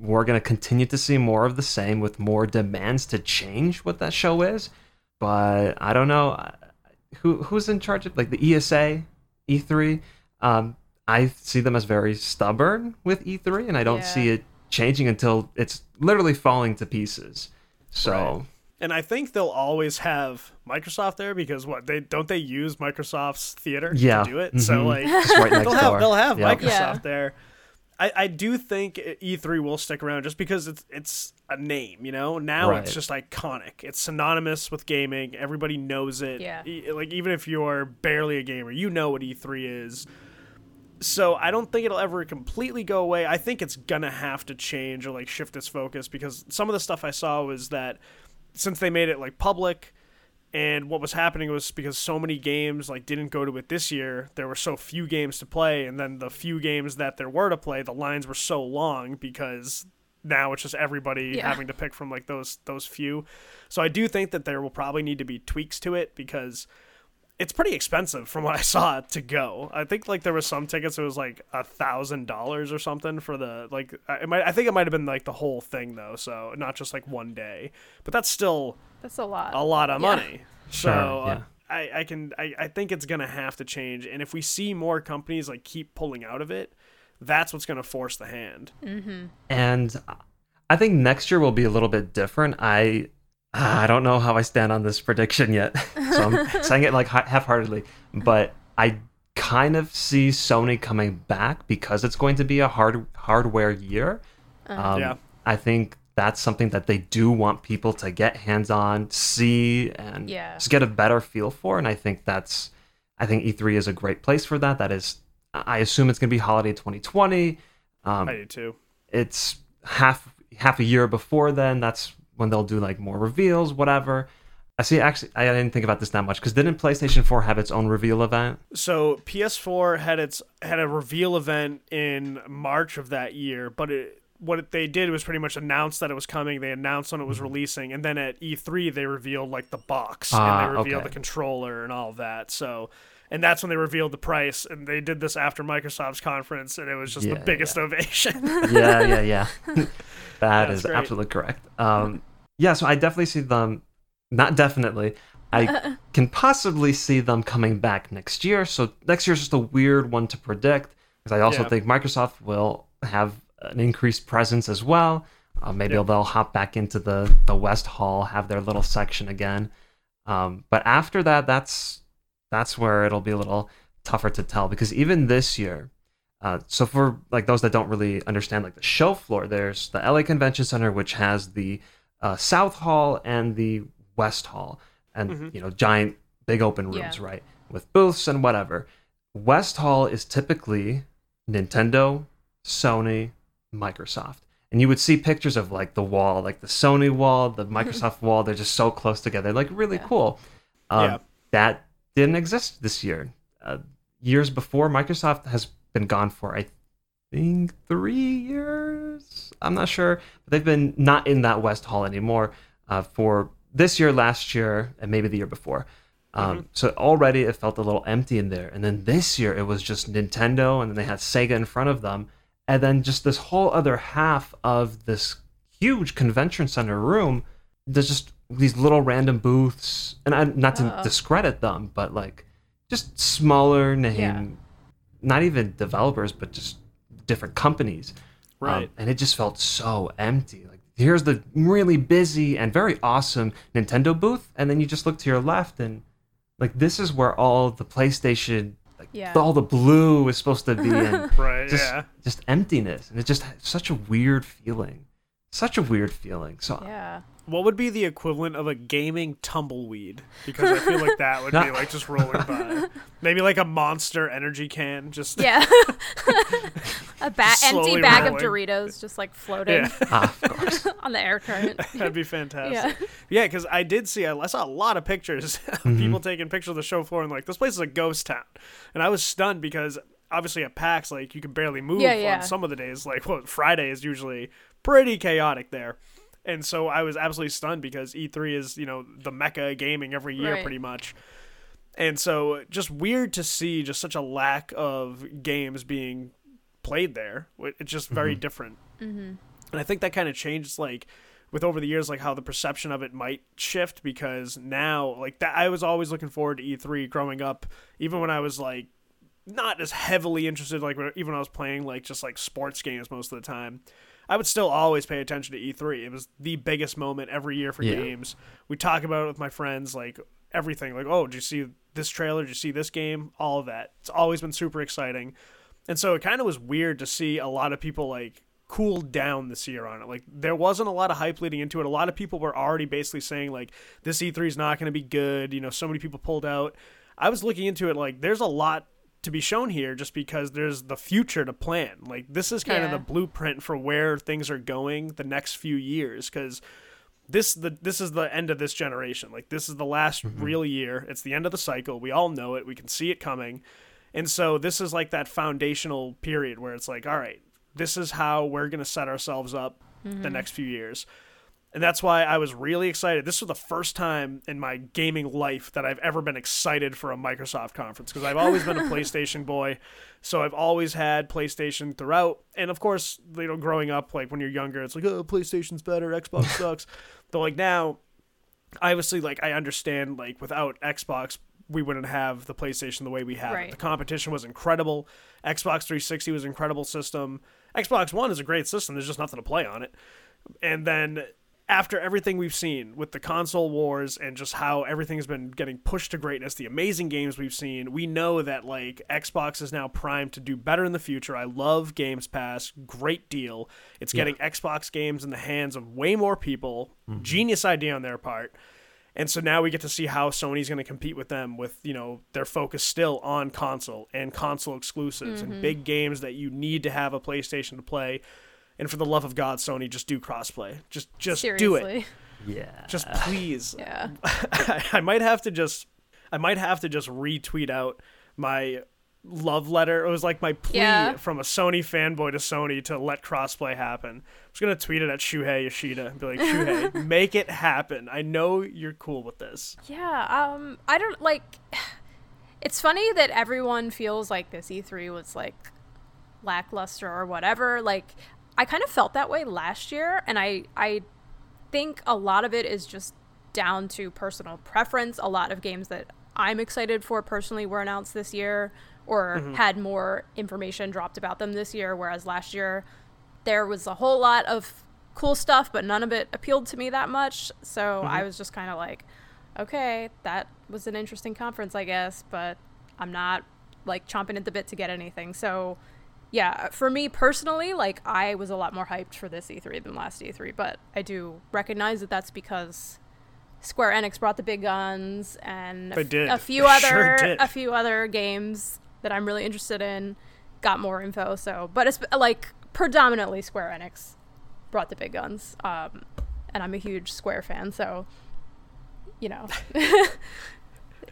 we're going to continue to see more of the same with more demands to change what that show is. But I don't know uh, who who's in charge of like the ESA, E3. Um, I see them as very stubborn with E3, and I don't Yeah. see it changing until it's literally falling to pieces. So Right. and I think they'll always have Microsoft there because what they don't they use Microsoft's theater Yeah. to do it. So Mhm. like right *laughs* they'll have door. they'll have Yep. Microsoft Yeah. there. I, I do think E3 will stick around just because it's it's a name, you know. Now it's just iconic. It's synonymous with gaming. Everybody knows it. Yeah. E- Like even if you're barely a gamer, you know what E3 is. So I don't think it'll ever completely go away. I think it's gonna have to change or like shift its focus because some of the stuff I saw was that since they made it like public and what was happening was because so many games like didn't go to it this year there were so few games to play and then the few games that there were to play the lines were so long because now it's just everybody Yeah. having to pick from like those those few so i do think that there will probably need to be tweaks to it because it's pretty expensive from *laughs* what I saw to go. I think like there was some tickets. It was like a thousand dollars or something for the like. I, it might, I think it might have been like the whole thing though. So not just like one day, but that's still That's a lot. a lot of Yeah. money. So Sure, uh, yeah. I, I can I, I think it's gonna have to change. And if we see more companies like keep pulling out of it, that's what's gonna force the hand. and I think next year will be a little bit different. I I don't know how I stand on this prediction yet, *laughs* so I'm *laughs* saying it like ha- half-heartedly. But I kind of see Sony coming back because it's going to be a hard hardware year. Um, Yeah. I think that's something that they do want people to get hands on, see, and Yeah. just get a better feel for. And I think that's, I think E3 is a great place for that. That is, I assume it's going to be holiday 2020. Um, I do too. it's half half a year before then. That's when they'll do like more reveals, whatever. I see. Actually, I didn't think about this that much because didn't PlayStation 4 have its own reveal event? So PS4 had its had a reveal event in March of that year, but it, what they did was pretty much announce that it was coming. They announced when it was releasing, and then at E3 they revealed like the box Ah, and they revealed okay. the controller and all of that. So. And that's when they revealed the price, and they did this after Microsoft's conference, and it was just Yeah, the biggest ovation. *laughs* yeah, yeah, yeah. *laughs* that That's is great. absolutely correct. Um, yeah, so I definitely see them. Not definitely. I *laughs* can possibly see them coming back next year. So next year's just a weird one to predict because I also Yeah. think Microsoft will have an increased presence as well. Uh, maybe Yeah. they'll hop back into the the West Hall, have their little section again. Um, but after that, that's that's where it'll be a little tougher to tell because even this year, Uh, so for like those that don't really understand like the show floor, there's the LA Convention Center, which has the uh, South Hall and the West Hall, and you know giant big open rooms, Yeah. right, with booths and whatever. West Hall is typically Nintendo, Sony, Microsoft. And you would see pictures of like the wall, like the Sony wall, the *laughs* Microsoft wall. They're just so close together, like really cool. Um, Yeah. That didn't exist this year. Uh, years before, Microsoft has been gone for I think three years. I'm not sure, but they've been not in that West Hall anymore uh, for this year, last year, and maybe the year before. Um, So already it felt a little empty in there. And then this year it was just Nintendo, and then they had Sega in front of them, and then just this whole other half of this huge convention center room. There's just these little random booths, and I, not to Uh. discredit them, but like just smaller name, Yeah. not even developers, but just different companies. Um, Right. and it just felt so empty. Like here's the really busy and very awesome Nintendo booth, and then you just look to your left and like this is where all the PlayStation like Yeah. all the blue is supposed to be and *laughs* Right. just yeah. just emptiness. And it just such a weird feeling. Such a weird feeling. So Yeah. What would be the equivalent of a gaming tumbleweed? Because I feel like that would be like just rolling by. *laughs* Maybe like a monster energy can, just Yeah. *laughs* *laughs* a ba- empty Slowly bag of. Doritos just like floating yeah, ah, of course. on the air current. that'd be fantastic. Yeah. Yeah, because I did see, I saw a lot of pictures of Mm-hmm. people taking pictures of the show floor and like this place is a ghost town, and I was stunned because obviously at PAX like you can barely move Yeah, on yeah. some of the days. Like well, Friday is usually pretty chaotic there. And so I was absolutely stunned because E3 is, you know, the mecca of gaming every year Right. pretty much. And so just weird to see just such a lack of games being played there. It's just very different. Mm-hmm. And I think that kind of changed like with over the years like how the perception of it might shift because now like that I was always looking forward to E3 growing up even when I was like not as heavily interested like even when I was playing like just like sports games most of the time. I would still always pay attention to E3. It was the biggest moment every year for Yeah. games. We talk about it with my friends, like everything. Like, oh, did you see this trailer? Did you see this game? All of that. It's always been super exciting. And so it kind of was weird to see a lot of people like cool down this year on it. Like there wasn't a lot of hype leading into it. A lot of people were already basically saying like this E3 is not going to be good. You know, so many people pulled out. I was looking into it like there's a lot to be shown here just because there's the future to plan. Like this is kind of the blueprint for where things are going the next few years cuz this the this is the end of this generation. Like this is the last mm-hmm. real year. It's the end of the cycle. We all know it. We can see it coming. And so this is like that foundational period where it's like, all right, this is how we're going to set ourselves up the mm-hmm. next few years. And that's why I was really excited. This was the first time in my gaming life that I've ever been excited for a Microsoft conference because I've always been a PlayStation *laughs* boy. So I've always had PlayStation throughout. And of course, you know, growing up, like when you're younger, it's like, oh, PlayStation's better, Xbox *laughs* sucks. but like now, obviously, like I understand, like without Xbox, we wouldn't have the PlayStation the way we have it. The competition was incredible. Xbox 360 was an incredible system. Xbox One is a great system. There's just nothing to play on it. And then after everything we've seen with the console wars and just how everything's been getting pushed to greatness, the amazing games we've seen, we know that like Xbox is now primed to do better in the future. I love Games Pass, great deal. It's getting Xbox games in the hands of way more people. Mm-hmm. Genius idea on their part. And so now we get to see how Sony's going to compete with them with, you know, their focus still on console and console exclusives and mm-hmm. big games that you need to have a PlayStation to play. And for the love of God, Sony, just do crossplay. Just just do it. Seriously. Yeah. Just please. Yeah. *laughs* I might have to just I might have to just retweet out my love letter. It was like my plea Yeah. from a Sony fanboy to Sony to let crossplay happen. I was gonna tweet it at Shuhei Yoshida and be like, Shuhei, *laughs* make it happen. I know you're cool with this. Yeah, um, I don't like. *sighs* It's funny that everyone feels like this E3 was like lackluster or whatever. Like, I kind of felt that way last year, and I I think a lot of it is just down to personal preference. A lot of games that I'm excited for personally were announced this year or mm-hmm. had more information dropped about them this year, whereas last year there was a whole lot of cool stuff, but none of it appealed to me that much. So mm-hmm. I was just kind of like, okay, that was an interesting conference, I guess, but I'm not like chomping at the bit to get anything. So yeah, for me personally, like I was a lot more hyped for this E3 than last E3, but I do recognize that that's because Square Enix brought the big guns and a few They other sure a few other games that I'm really interested in got more info. So, but it's like predominantly Square Enix brought the big guns, um, and I'm a huge Square fan, so you know. *laughs* *laughs*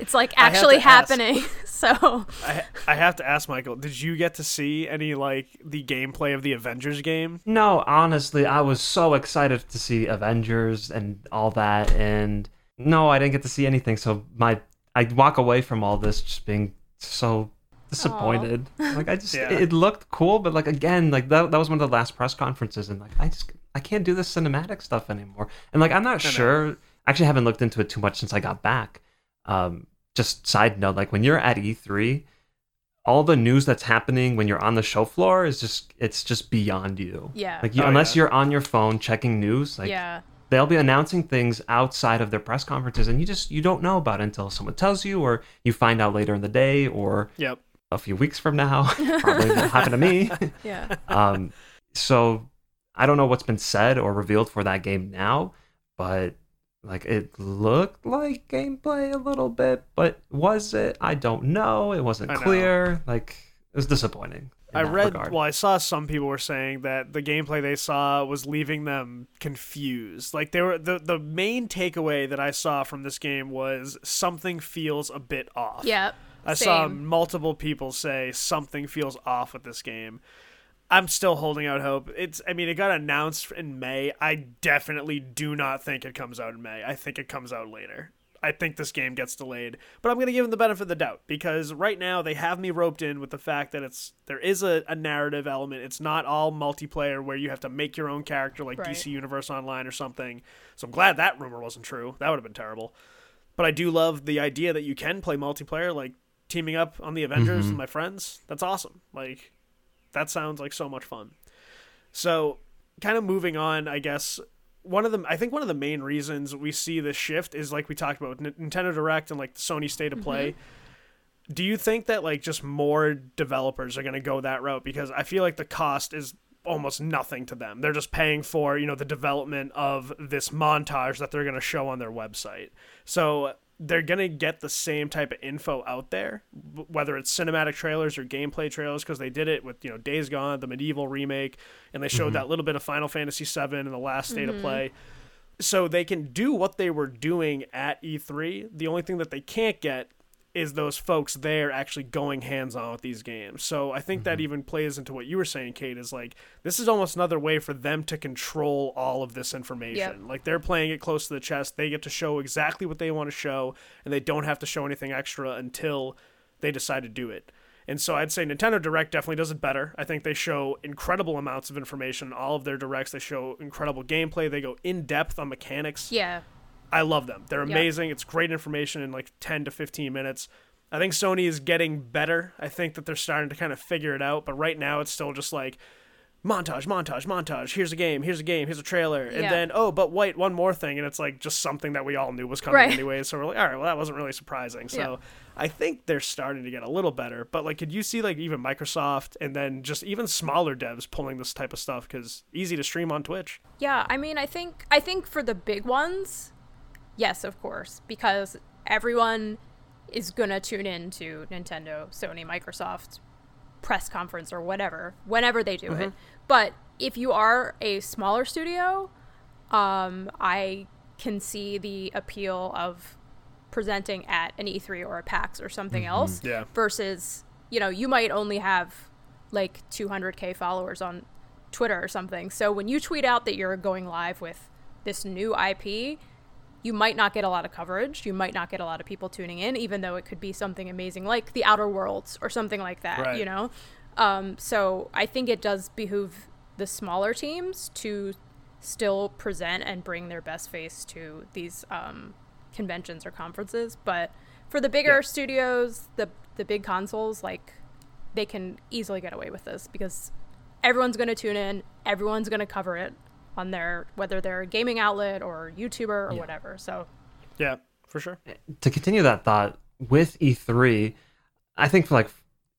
It's like actually to ask. happening. *laughs* So I, I have to ask Michael, did you get to see any like the gameplay of the Avengers game? No, honestly, I was so excited to see Avengers and all that, and no, I didn't get to see anything. So my, I walk away from all this just being so disappointed. *laughs* Like I just, Yeah. it looked cool, but like again, like that, that was one of the last press conferences, and like I just, I can't do this cinematic stuff anymore. And like I'm not I know. sure. I actually haven't looked into it too much since I got back. Um, just side note, like when you're at E3, all the news that's happening when you're on the show floor is just it's just beyond you. yeah, Like you, Oh, unless yeah. you're on your phone checking news, like yeah, they'll be announcing things outside of their press conferences, and you just you don't know about it until someone tells you, or you find out later in the day, or Yep. a few weeks from now. *laughs* Probably will happen to me. *laughs* yeah. um, so I don't know what's been said or revealed for that game now, but like it looked like gameplay a little bit, but was it? I don't know. It wasn't I know. clear. Like it was disappointing. I read, regard. well, I saw some people were saying that the gameplay they saw was leaving them confused. Like they were the the main takeaway that I saw from this game was something feels a bit off. Yeah. I saw multiple people say something feels off with this game. I'm still holding out hope. It's I mean it got announced in May. I definitely do not think it comes out in May. I think it comes out later. I think this game gets delayed, but I'm going to give them the benefit of the doubt because right now they have me roped in with the fact that it's there is a, a narrative element. It's not all multiplayer where you have to make your own character like Right. DC Universe Online or something. So I'm glad that rumor wasn't true. That would have been terrible. But I do love the idea that you can play multiplayer, like teaming up on the Avengers mm-hmm. with my friends. That's awesome. Like, that sounds like so much fun. So, kind of moving on, I guess. One of the, I think one of the main reasons we see this shift is like we talked about Nintendo Direct and like the Sony State of Play. Mm-hmm. Do you think that like just more developers are going to go that route? Because I feel like the cost is almost nothing to them. They're just paying for, you know, the development of this montage that they're going to show on their website. So they're going to get the same type of info out there, whether it's cinematic trailers or gameplay trailers, because they did it with, you know, Days Gone, the MediEvil remake, and they showed mm-hmm. that little bit of Final Fantasy VII in the last state of mm-hmm. play. So they can do what they were doing at E3. The only thing that they can't get is those folks there actually going hands on with these games. So I think that mm-hmm. even plays into what you were saying, Kate, is like this is almost another way for them to control all of this information. Yep. Like they're playing it close to the chest. They get to show exactly what they want to show, and they don't have to show anything extra until they decide to do it. And so I'd say Nintendo Direct definitely does it better. I think they show incredible amounts of information. All of their directs, they show incredible gameplay. They go in depth on mechanics. Yeah. I love them. They're Yeah. amazing. It's great information in like 10 to 15 minutes. I think Sony is getting better. I think that they're starting to kind of figure it out, but right now it's still just like montage, montage, montage. Here's a game, here's a game, here's a trailer. And then, oh, but wait, one more thing. And it's like just something that we all knew was coming Right. anyway. So we're like, all right, well, that wasn't really surprising. So Yeah. I think they're starting to get a little better. But like, could you see like even Microsoft and then just even smaller devs pulling this type of stuff? Because easy to stream on Twitch. Yeah, I mean, I think I think for the big ones, yes, of course, because everyone is gonna tune in to Nintendo, Sony, Microsoft press conference or whatever whenever they do it. But if you are a smaller studio, um, I can see the appeal of presenting at an E3 or a PAX or something else Yeah. versus you know you might only have like 200k followers on twitter or something so when you tweet out that you're going live with this new ip you might not get a lot of coverage you might not get a lot of people tuning in even though it could be something amazing like the outer worlds or something like that Right. you know um, so i think it does behoove the smaller teams to still present and bring their best face to these um, conventions or conferences. But for the bigger Yeah. studios, the the big consoles, like they can easily get away with this because everyone's going to tune in, everyone's going to cover it on their whether they're a gaming outlet or YouTuber or Yeah. whatever. So Yeah, for sure. to continue that thought with E3, I think like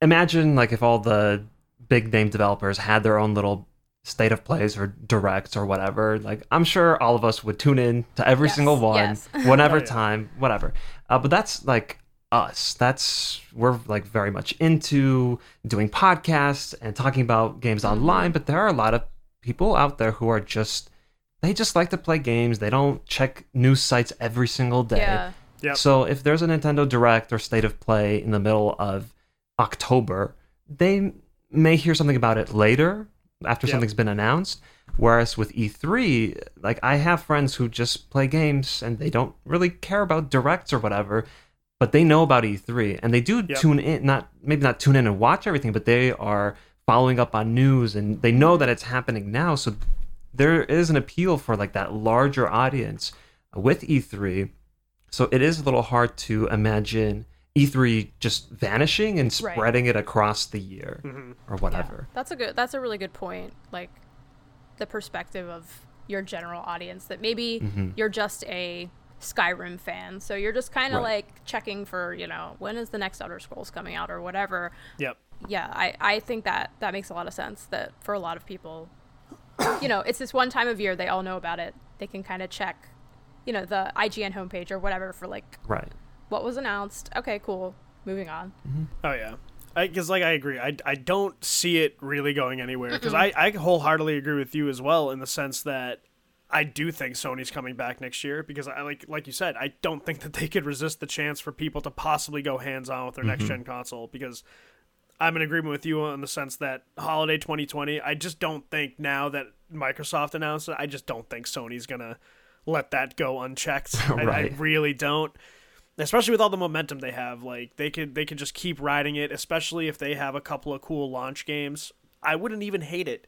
imagine like if all the big name developers had their own little state of plays or directs or whatever, like I'm sure all of us would tune in to every Yes, single one, yes. *laughs* whatever Oh, yeah. time, whatever. Uh, but that's like us. That's we're like very much into doing podcasts and talking about games Mm-hmm. online. But there are a lot of people out there who are just they just like to play games. They don't check news sites every single day. Yeah. Yep. So if there's a Nintendo Direct or State of Play in the middle of October, they may hear something about it later after Yep. something's been announced. Whereas with E3, like I have friends who just play games and they don't really care about directs or whatever, but they know about E3 and they do Yep. tune in, not maybe not tune in and watch everything, but they are following up on news and they know that it's happening now. So there is an appeal for like that larger audience with E3. So it is a little hard to imagine E3 just vanishing and Right. spreading it across the year Mm-hmm. or whatever. That's a good. That's a really good point. Like the perspective of your general audience that maybe Mhm. you're just a Skyrim fan, so you're just kind of Right. like checking for you know when is the next Elder Scrolls coming out or whatever. Yep. Yeah, I I think that that makes a lot of sense. That for a lot of people, *coughs* you know, it's this one time of year they all know about it. They can kind of check, you know, the IGN homepage or whatever for like Right. what was announced. Okay, cool. Moving on. Mm-hmm. Oh yeah, because like I agree, I, I don't see it really going anywhere. Because I I wholeheartedly agree with you as well in the sense that I do think Sony's coming back next year because I like like you said, I don't think that they could resist the chance for people to possibly go hands on with their mm-hmm. next gen console because. I'm in agreement with you in the sense that holiday 2020. I just don't think now that Microsoft announced it, I just don't think Sony's gonna let that go unchecked. *laughs* I, I really don't. Especially with all the momentum they have like they could they could just keep riding it especially if they have a couple of cool launch games. I wouldn't even hate it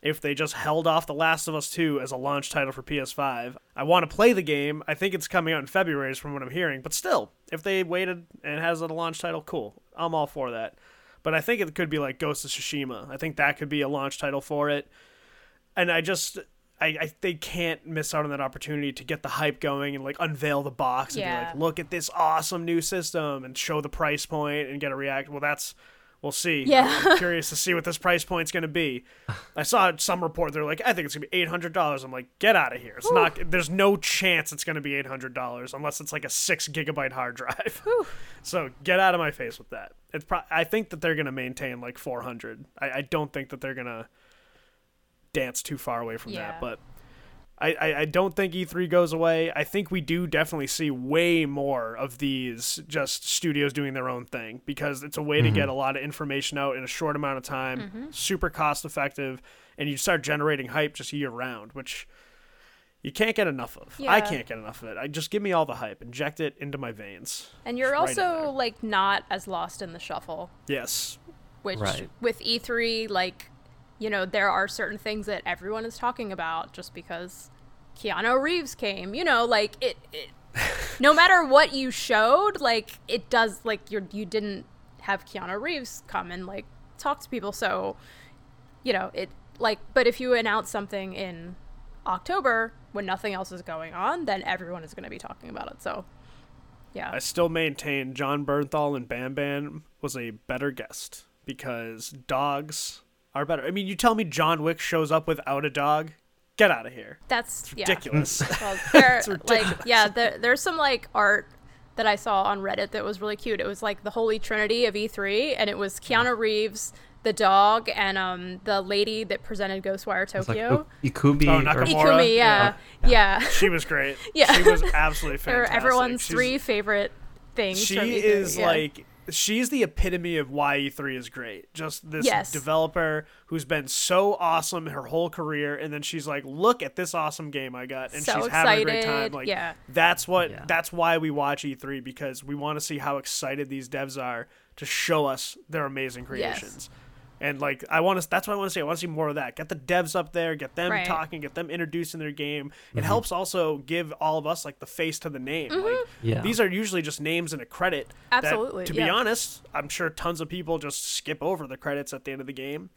if they just held off the last of us 2 as a launch title for ps5 i want to play the game. I think it's coming out in february is from what i'm hearing but still if they waited and has a launch title cool. I'm all for that but i think it could be like ghost of tsushima i think that could be a launch title for it and I just I, I they can't miss out on that opportunity to get the hype going and like unveil the box and Yeah. be like, look at this awesome new system and show the price point and get a react. Well, that's we'll see. Yeah. I'm *laughs* curious to see what this *laughs* price point's going to be. I saw some report they're like, I think it's going to be eight hundred dollars. I'm like, get out of here. It's not. There's no chance it's going to be eight hundred dollars unless it's like a six gigabyte hard drive. *laughs* so get out of my face with that. It's pro- I think that they're going to maintain like four hundred. I, I don't think that they're going to dance too far away from Yeah. that. But I, I, I don't think E3 goes away. I think we do definitely see way more of these just studios doing their own thing because it's a way to mm-hmm. get a lot of information out in a short amount of time, mm-hmm. super cost effective, and you start generating hype just year round, which you can't get enough of. I can't get enough of it. I just give me all the hype, inject it into my veins. And you're Right also like not as lost in the shuffle. Yes. which Right. with E3, like, you know, there are certain things that everyone is talking about just because Keanu Reeves came. You know, like it. it *laughs* no matter what you showed, like it does, like you you didn't have Keanu Reeves come and like talk to people, so you know it. Like, but if you announce something in October when nothing else is going on, then everyone is going to be talking about it. So, yeah, I still maintain Jon Bernthal and Bam Bam was a better guest because dogs are better. I mean, you tell me John Wick shows up without a dog? Get out of here. that's yeah. Ridiculous. *laughs* Well, *laughs* there, It's like, yeah, there, there's some like art that I saw on Reddit that was really cute. It was like the holy trinity of E3, and it was Keanu Reeves, the dog, and um the lady that presented Ghostwire It's like Tokyo. U- Ikubi. Oh, or- Nakamura. Ikumi, yeah, yeah. she was great. *laughs* Yeah. She was absolutely They're fantastic. everyone's She's- three favorite things. She from E3, is yeah. like she's the epitome of why E3 is great. Just this Yes. developer who's been so awesome her whole career, and then she's like, "Look at this awesome game I got," and So she's having a great time. Like, yeah. that's what Yeah. that's why we watch E3 because we want to see how excited these devs are to show us their amazing creations. And like I want to, that's what I want to see. I want to see more of that. Get the devs up there, get them Right. talking, get them introducing their game. Mm-hmm. It helps also give all of us like the face to the name. Mm-hmm. Like Yeah. these are usually just names and a credit. that, Absolutely, to be yeah. honest, I'm sure tons of people just skip over the credits at the end of the game.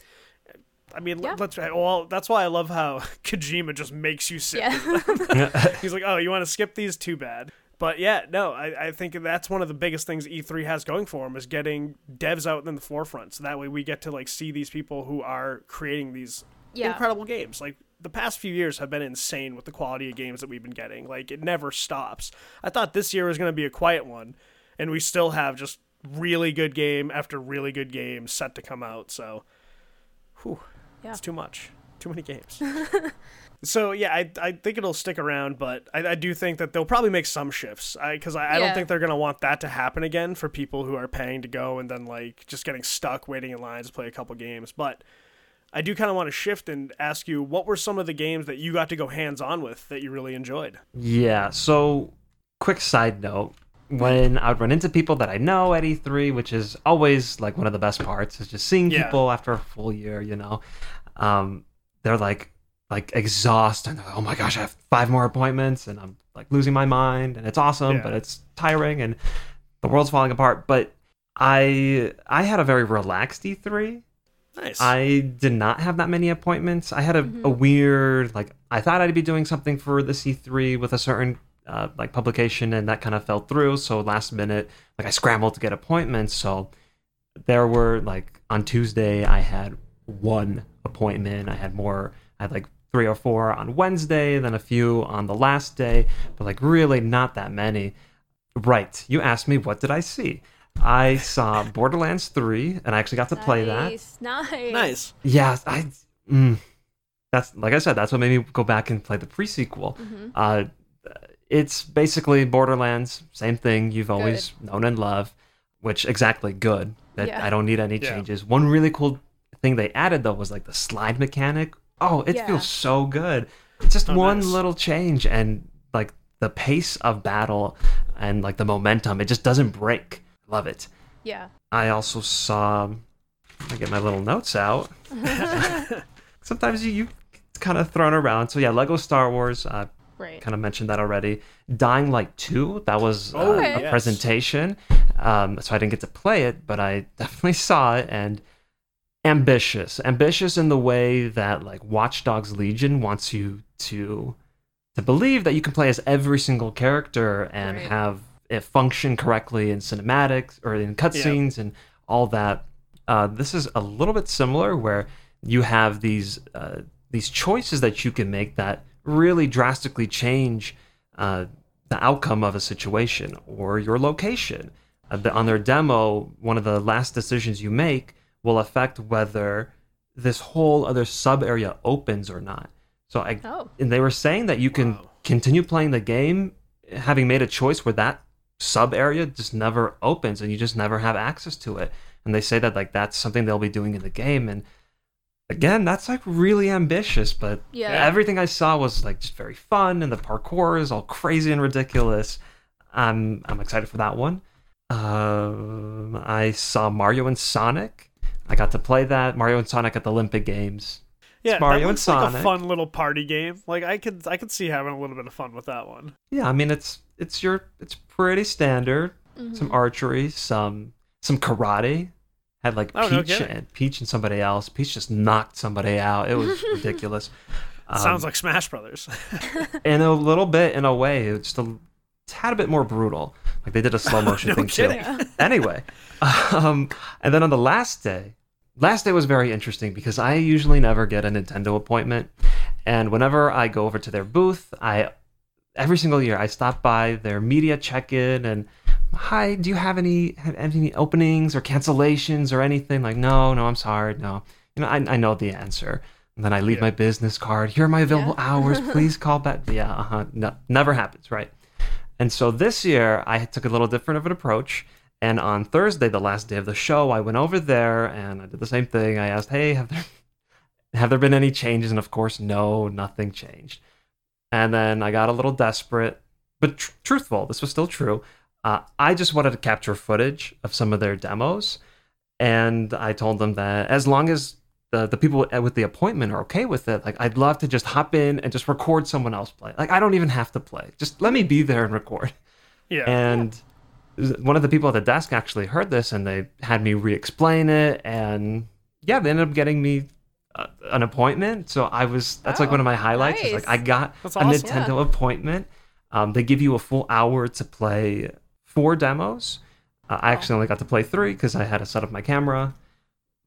I mean, Yeah. let's. Well, that's why I love how *laughs* Kojima just makes you sit. yeah. *laughs* *laughs* He's like, "Oh, you want to skip these? Too bad." But yeah, no, I, I think that's one of the biggest things E3 has going for them is getting devs out in the forefront. So that way we get to like see these people who are creating these Yeah. incredible games. Like the past few years have been insane with the quality of games that we've been getting. Like it never stops. I thought this year was going to be a quiet one, and we still have just really good game after really good game set to come out. So, whew, Yeah. it's too much. Too many games. *laughs* so yeah, I, I think it'll stick around, but I, I do think that they'll probably make some shifts. I because I, I don't think they're gonna want that to happen again for people who are paying to go and then like just getting stuck waiting in lines to play a couple games. But I do kind of want to shift and ask you what were some of the games that you got to go hands on with that you really enjoyed? Yeah. So, quick side note: when I would run into people that I know at E3, which is always like one of the best parts, is just seeing Yeah. people after a full year. You know, um, they're like like exhaust And oh my gosh, I have five more appointments, and I'm like losing my mind, and it's awesome, Yeah. but it's tiring, and the world's falling apart. But I I had a very relaxed E E3. Nice. I did not have that many appointments. I had a, a weird like I thought I'd be doing something for the C3 with a certain uh, like publication, and that kind of fell through. So last minute, like I scrambled to get appointments. So there were like on Tuesday I had one appointment. I had more. I had like three or four on Wednesday, then a few on the last day, but like really not that many. Right. You asked me what did I see? I saw *laughs* Borderlands 3 and I actually got to play that. Nice, nice. nice. Yeah, I. Mm, that's like I said. That's what made me go back and play the pre-sequel. Mm-hmm. Uh, it's basically Borderlands, same thing you've always known and loved, which exactly good. That Yeah. I don't need any Yeah. changes. One really cool thing they added though was like the slide mechanic. Oh, it Yeah. feels so good. It's just Oh, one nice. little change and like the pace of battle and like the momentum, it just doesn't break. Love it. Yeah. I also saw. I get my little notes out. *laughs* Sometimes you, you kind of thrown around. So yeah, Lego Star Wars. Uh, Right. kind of mentioned that already. Dying Light Two. That was uh, Oh, a yes. presentation. Um, so I didn't get to play it, but I definitely saw it and ambitious. Ambitious in the way that like Watch Dogs Legion wants you to to believe that you can play as every single character and Right. have it function correctly in cinematics or in cutscenes and all that. Uh, this is a little bit similar where you have these uh, these choices that you can make that really drastically change uh, the outcome of a situation or your location. Uh, the- on their demo, one of the last decisions you make will affect whether this whole other sub area opens or not. So I Oh. and they were saying that you can Wow. continue playing the game having made a choice where that sub area just never opens and you just never have access to it and they say that like that's something they'll be doing in the game and again that's like really ambitious but Yeah. everything i saw was like just very fun and the parkour is all crazy and ridiculous i'm i'm excited for that one um i saw mario and sonic i got to play that mario and sonic at the olympic games Yeah, Mario that and looks like a Sonic. fun little party game. Like I could I could see having a little bit of fun with that one. Yeah, I mean it's it's your it's pretty standard. Mm-hmm. Some archery, some some karate. Had like Oh, Peach kidding. and Peach and somebody else. Peach just knocked somebody out. It was *laughs* ridiculous. Um, Sounds like Smash Brothers. *laughs* in a little bit, in a way, it's just a tad bit more brutal. Like they did a slow *laughs* motion No thing kidding. too. Anyway, um, and then on the last day, last day was very interesting because I usually never get a Nintendo appointment, and whenever I go over to their booth, I every single year I stop by their media check-in and hi, do you have any have any openings or cancellations or anything? Like no, no, I'm sorry, no. You know, I I know the answer. And then I leave Yeah. my business card. Here are my available Yeah. hours. *laughs* Please call back. Yeah, uh-huh. No, never happens, right? And so this year I took a little different of an approach. And on Thursday, the last day of the show, I went over there and I did the same thing. I asked, "Hey, have there *laughs* have there been any changes?" And of course, no, nothing changed. And then I got a little desperate, but tr- truthful. This was still true. Uh, I just wanted to capture footage of some of their demos, and I told them that as long as the, the people with the appointment are okay with it, like I'd love to just hop in and just record someone else play. Like I don't even have to play. Just let me be there and record. Yeah. And one of the people at the desk actually heard this and they had me re-explain it and yeah, they ended up getting me uh, an appointment. So I was that's like one of my highlights. nice. like I got That's a awesome. Nintendo appointment. Um, they give you a full hour to play four demos. Uh, I actually only got to play three because I had to set up my camera.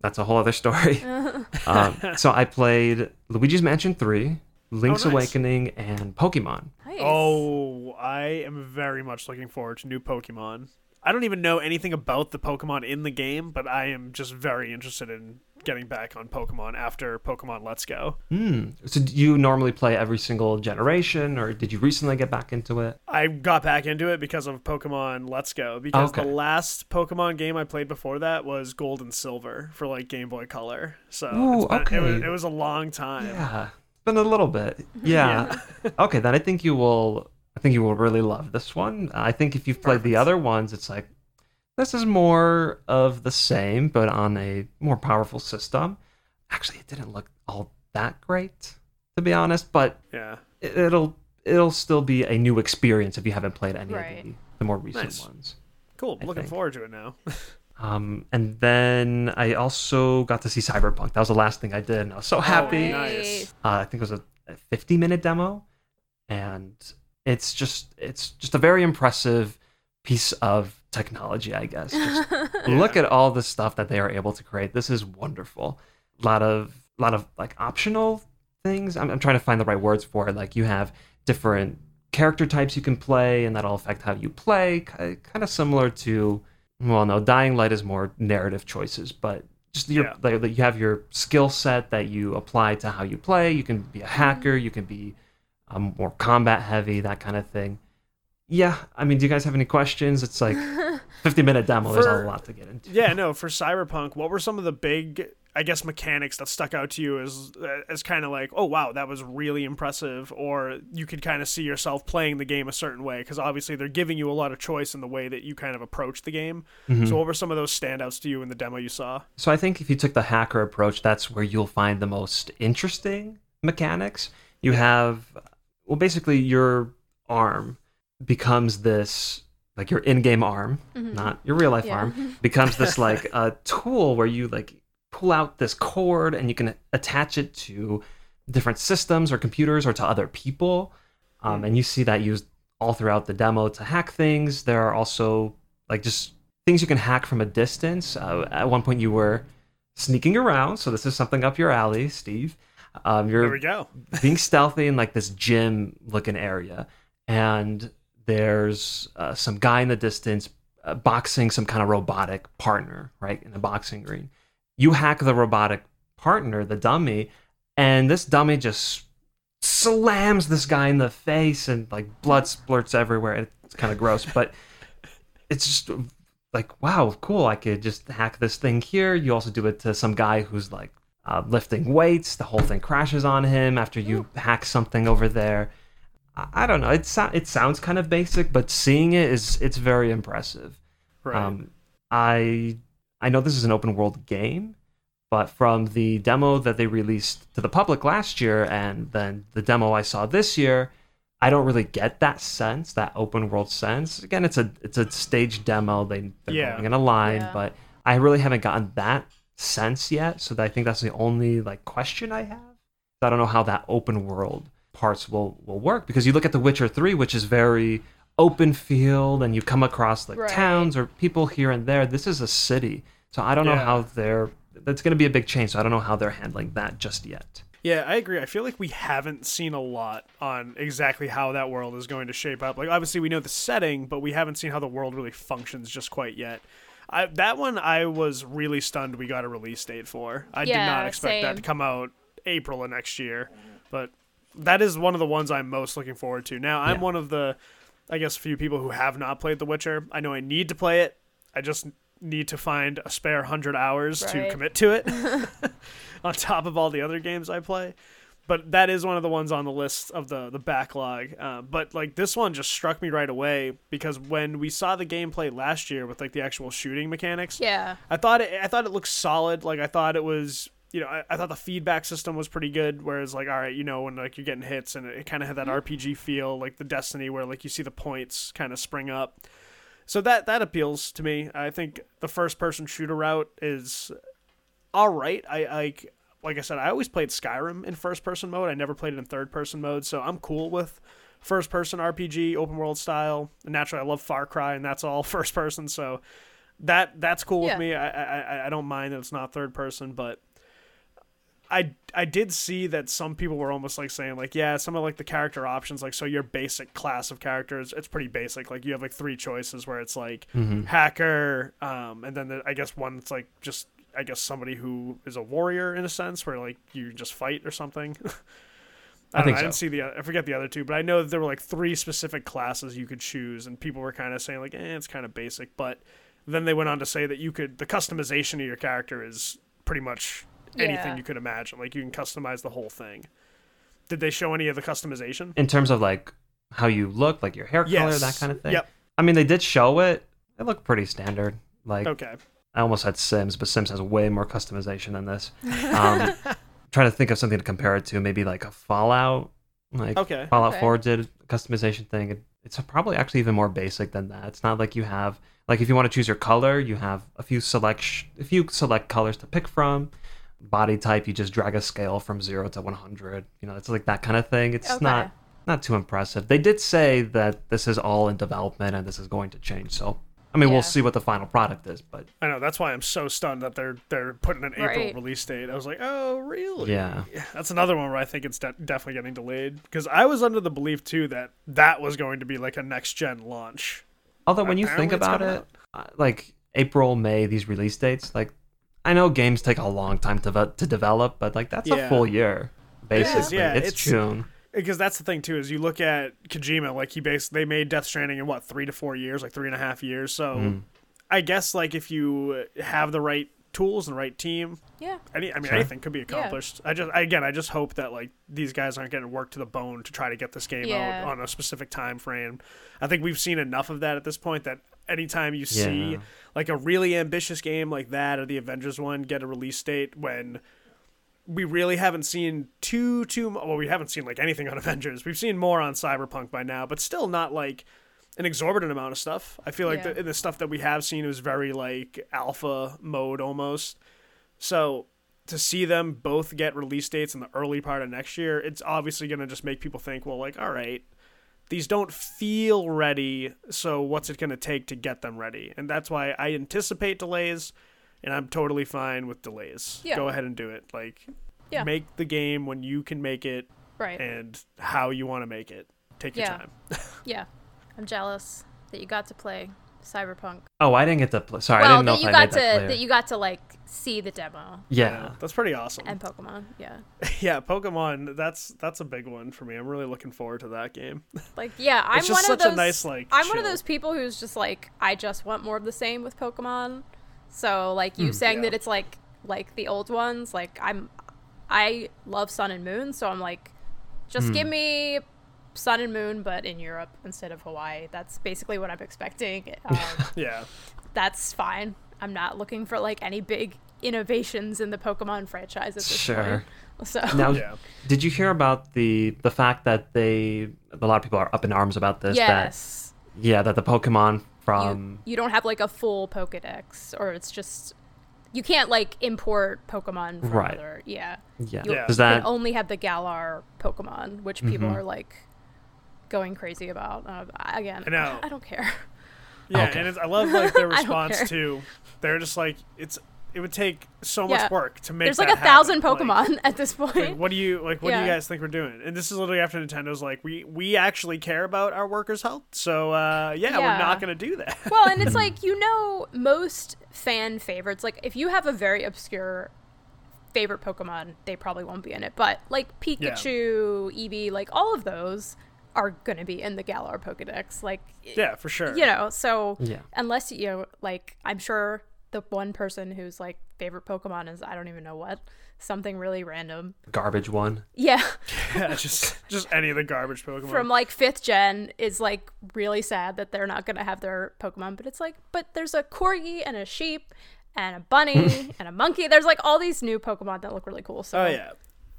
That's a whole other story. *laughs* um, so I played Luigi's Mansion 3, Link's Oh, nice. Awakening, and Pokemon. Nice. Oh, I am very much looking forward to new Pokemon. I don't even know anything about the Pokemon in the game, but I am just very interested in getting back on Pokemon after Pokemon Let's Go. Hmm. So do you normally play every single generation, or did you recently get back into it? I got back into it because of Pokemon Let's Go. Because Okay. the last Pokemon game I played before that was Gold and Silver for like Game Boy Color. So Ooh, it's been- it, was, okay. it was a long time. Yeah, been a little bit. *laughs* Yeah. okay, then I think you will. I think you will really love this one. I think if you've played the other ones, it's like this is more of the same, but on a more powerful system. Actually, it didn't look all that great, to be honest. But Yeah. it- it'll it'll still be a new experience if you haven't played any Right. of the, the more recent Nice. ones. Cool. I Looking think. forward to it now. *laughs* Um, and then I also got to see Cyberpunk. That was the last thing I did, and I was so happy. nice. Uh, I think it was a, a 50 minute demo, and it's just it's just a very impressive piece of technology, I guess. *laughs* Just look at all the stuff that they are able to create. This is wonderful. A lot of a lot of like optional things. I'm, I'm trying to find the right words for it. Like you have different character types you can play, and that'll affect how you play. Kind of similar to well, no, Dying Light is more narrative choices, but just your Yeah. like, you have your skill set that you apply to how you play. You can be a hacker. You can be um, more combat heavy, that kind of thing. Yeah, I mean, do you guys have any questions? It's like *laughs* 50 minute demo. There's a lot to get into. yeah, no, for Cyberpunk, what were some of the big, I guess, mechanics that stuck out to you as as kind of like, oh wow, that was really impressive, or you could kind of see yourself playing the game a certain way because obviously they're giving you a lot of choice in the way that you kind of approach the game. Mm-hmm. So, what were some of those standouts to you in the demo you saw? So I think if you took the hacker approach, that's where you'll find the most interesting mechanics. You have, well, basically your arm becomes this, like your in-game arm, not your real life Yeah. arm, *laughs* becomes this like a tool where you like pull out this cord and you can attach it to different systems or computers or to other people. Um, and you see that used all throughout the demo to hack things. There are also like just things you can hack from a distance. Uh, at one point, you were sneaking around, so this is something up your alley, Steve. Um, you're we go. *laughs* being stealthy in like this gym looking area, and there's uh, some guy in the distance uh, boxing some kind of robotic partner, right, in a boxing ring. You hack the robotic partner, the dummy, and this dummy just slams this guy in the face, and like blood splurts everywhere. It's kind of gross, but it's just like wow, cool. I could just hack this thing here. You also do it to some guy who's like uh, lifting weights. The whole thing crashes on him after you hack something over there. I, I don't know. It so- it sounds kind of basic, but seeing it is it's very impressive. Right. Um, I I know this is an open world game, but from the demo that they released to the public last year and then the demo I saw this year, I don't really get that sense, that open world sense. Again, it's a it's a stage demo. They they're Yeah. going in a line, Yeah. but I really haven't gotten that sense yet. So I think that's the only like question I have. I don't know how that open world parts will will work because you look at The Witcher 3 which is very open field and you come across like Right. towns or people here and there. This is a city. So I don't know how they're that's going to be a big change. So I don't know how they're handling that just yet. Yeah, I agree. I feel like we haven't seen a lot on exactly how that world is going to shape up. Like, obviously, we know the setting, but we haven't seen how the world really functions just quite yet. I, that one, I was really stunned we got a release date for. I did not expect that to come out April of next year, but that is one of the ones I'm most looking forward to. Now, I'm Yeah. one of the, I guess, a few people who have not played The Witcher. I know I need to play it. I just need to find a spare hundred hours to commit to it *laughs* *laughs* on top of all the other games I play. But that is one of the ones on the list of the the backlog. Uh, but like this one just struck me right away because when we saw the gameplay last year with like the actual shooting mechanics, Yeah. I thought it I thought it looked solid. Like I thought it was you know, I, I thought the feedback system was pretty good. Whereas like, all right, you know, when like you're getting hits and it kind of had that RPG feel, like the Destiny, where like you see the points kind of spring up. So that that appeals to me. I think the first person shooter route is all right. I like like I said, I always played Skyrim in first person mode. I never played it in third person mode, so I'm cool with first person RPG, open world style. And naturally, I love Far Cry, and that's all *laughs* first person. So that that's cool Yeah. with me. I I- I don't mind that it's not third person, but I I did see that some people were almost like saying like yeah some of like the character options like so your basic class of characters it's pretty basic like you have like three choices where it's like hacker um and then the, I guess one it's like just I guess somebody who is a warrior in a sense where like you just fight or something. *laughs* I, don't think know, I didn't see the I forget the other two, but I know that there were like three specific classes you could choose, and people were kind of saying like, eh, it's kind of basic. But then they went on to say that you could the customization of your character is pretty much anything Yeah. you could imagine. Like you can customize the whole thing. Did they show any of the customization? In terms of like how you look, like your hair color, Yes. that kind of thing. Yep. I mean, they did show it. It looked pretty standard. Like Okay. I almost had Sims, but Sims has way more customization than this. *laughs* Um, trying to think of something to compare it to, maybe like a Fallout. Like Okay. Fallout Okay. 4 did a customization thing. It- It's probably actually even more basic than that. It's not like you have like if you want to choose your color, you have a few select sh- a few select colors to pick from. Body type, you just drag a scale from zero to 100. You know, it's like that kind of thing. It's Okay. not not too impressive. They did say that this is all in development and this is going to change. So, I mean, Yeah. we'll see what the final product is, but I know that's why I'm so stunned that they're they're putting an April Right. release date. I was like, oh really? yeah. That's another one where I think it's de- definitely getting delayed because I was under the belief too that that was going to be like a next gen launch. Although when you think about it, uh, like April, May, these release dates, like I know games take a long time to to develop, but like that's Yeah. a full year. Basically, yeah, it's, it's- June. because that's the thing too is you look at Kojima like he based they made Death Stranding in what three to four years like three and a half years so Mm. I guess like if you have the right tools and the right team Yeah. any I mean Sure. anything could be accomplished I just again I just hope that like these guys aren't getting worked to the bone to try to get this game Yeah. out on a specific time frame I think we've seen enough of that at this point that anytime you see Yeah. like a really ambitious game like that or the Avengers one get a release date when we really haven't seen too too mu- well we haven't seen like anything on *laughs* Avengers. We've seen more on Cyberpunk by now, but still not like an exorbitant amount of stuff. I feel like Yeah. the, the stuff that we have seen is very like alpha mode almost. So to see them both get release dates in the early part of next year, it's obviously going to just make people think, well, like, all right, these don't feel ready, so what's it going to take to get them ready? And that's why I anticipate delays, and I'm totally fine with delays. Yeah. Go ahead and do it. Like, Yeah. make the game when you can make it Right. and how you want to make it. Take your Yeah. time. *laughs* yeah. I'm jealous that you got to play Cyberpunk. Oh, I didn't get to play. Sorry, I well, didn't know that if you I got made to that clear. that you got to like see the demo yeah. that's pretty awesome. and Pokemon. Yeah. *laughs* yeah, Pokemon. That's that's a big one for me. I'm really looking forward to that game. *laughs* Like yeah, I'm It's just one of such a those. nice, like, I'm one of those people who's just like I just want more of the same with Pokemon. So like you saying yeah. that it's like like the old ones. Like I'm, I love Sun and Moon, so I'm like, just give me Sun and Moon, but in Europe instead of Hawaii. That's basically what I'm expecting. *laughs* Um, Yeah. that's fine. I'm not looking for like any big innovations in the Pokemon franchise at this Sure. point. So Now, Yeah. did you hear about the the fact that they a lot of people are up in arms about this? yes. That, yeah, that the Pokemon from you don't have like a full Pokedex, or it's just you can't like import Pokemon from Right. other. Yeah, yeah. you Yeah. Does can that only have the Galar Pokemon, which people Mhm. are like going crazy about. Uh, again, I know. *laughs* I don't care. Yeah, Okay. and it's, I love like their *laughs* response to. They're just like it's. It would take so much Yeah. work to make. There's like that a thousand happen. Like- Pokemon *laughs* at this point. Like, what do you like? What do you guys think we're doing? And this is literally after Nintendo's like, we we actually care about our workers' health, so uh, yeah, we're not gonna do that. well, and it's *laughs* like you know most fan favorites. Like if you have a very obscure favorite Pokemon, they probably won't be in it. But like Pikachu, Eevee, like all of those are gonna be in the Galar Pokedex. Like yeah, for sure. you know, so Yeah. unless you know, like I'm sure the one person whose like favorite Pokemon is I don't even know what something really random. garbage one? Yeah, *laughs* Yeah, just just any of the garbage Pokemon. from like fifth gen is like really sad that they're not gonna have their Pokemon. But it's like, but there's a corgi and a sheep and a bunny *laughs* and a monkey. There's like all these new Pokemon that look really cool. So oh yeah.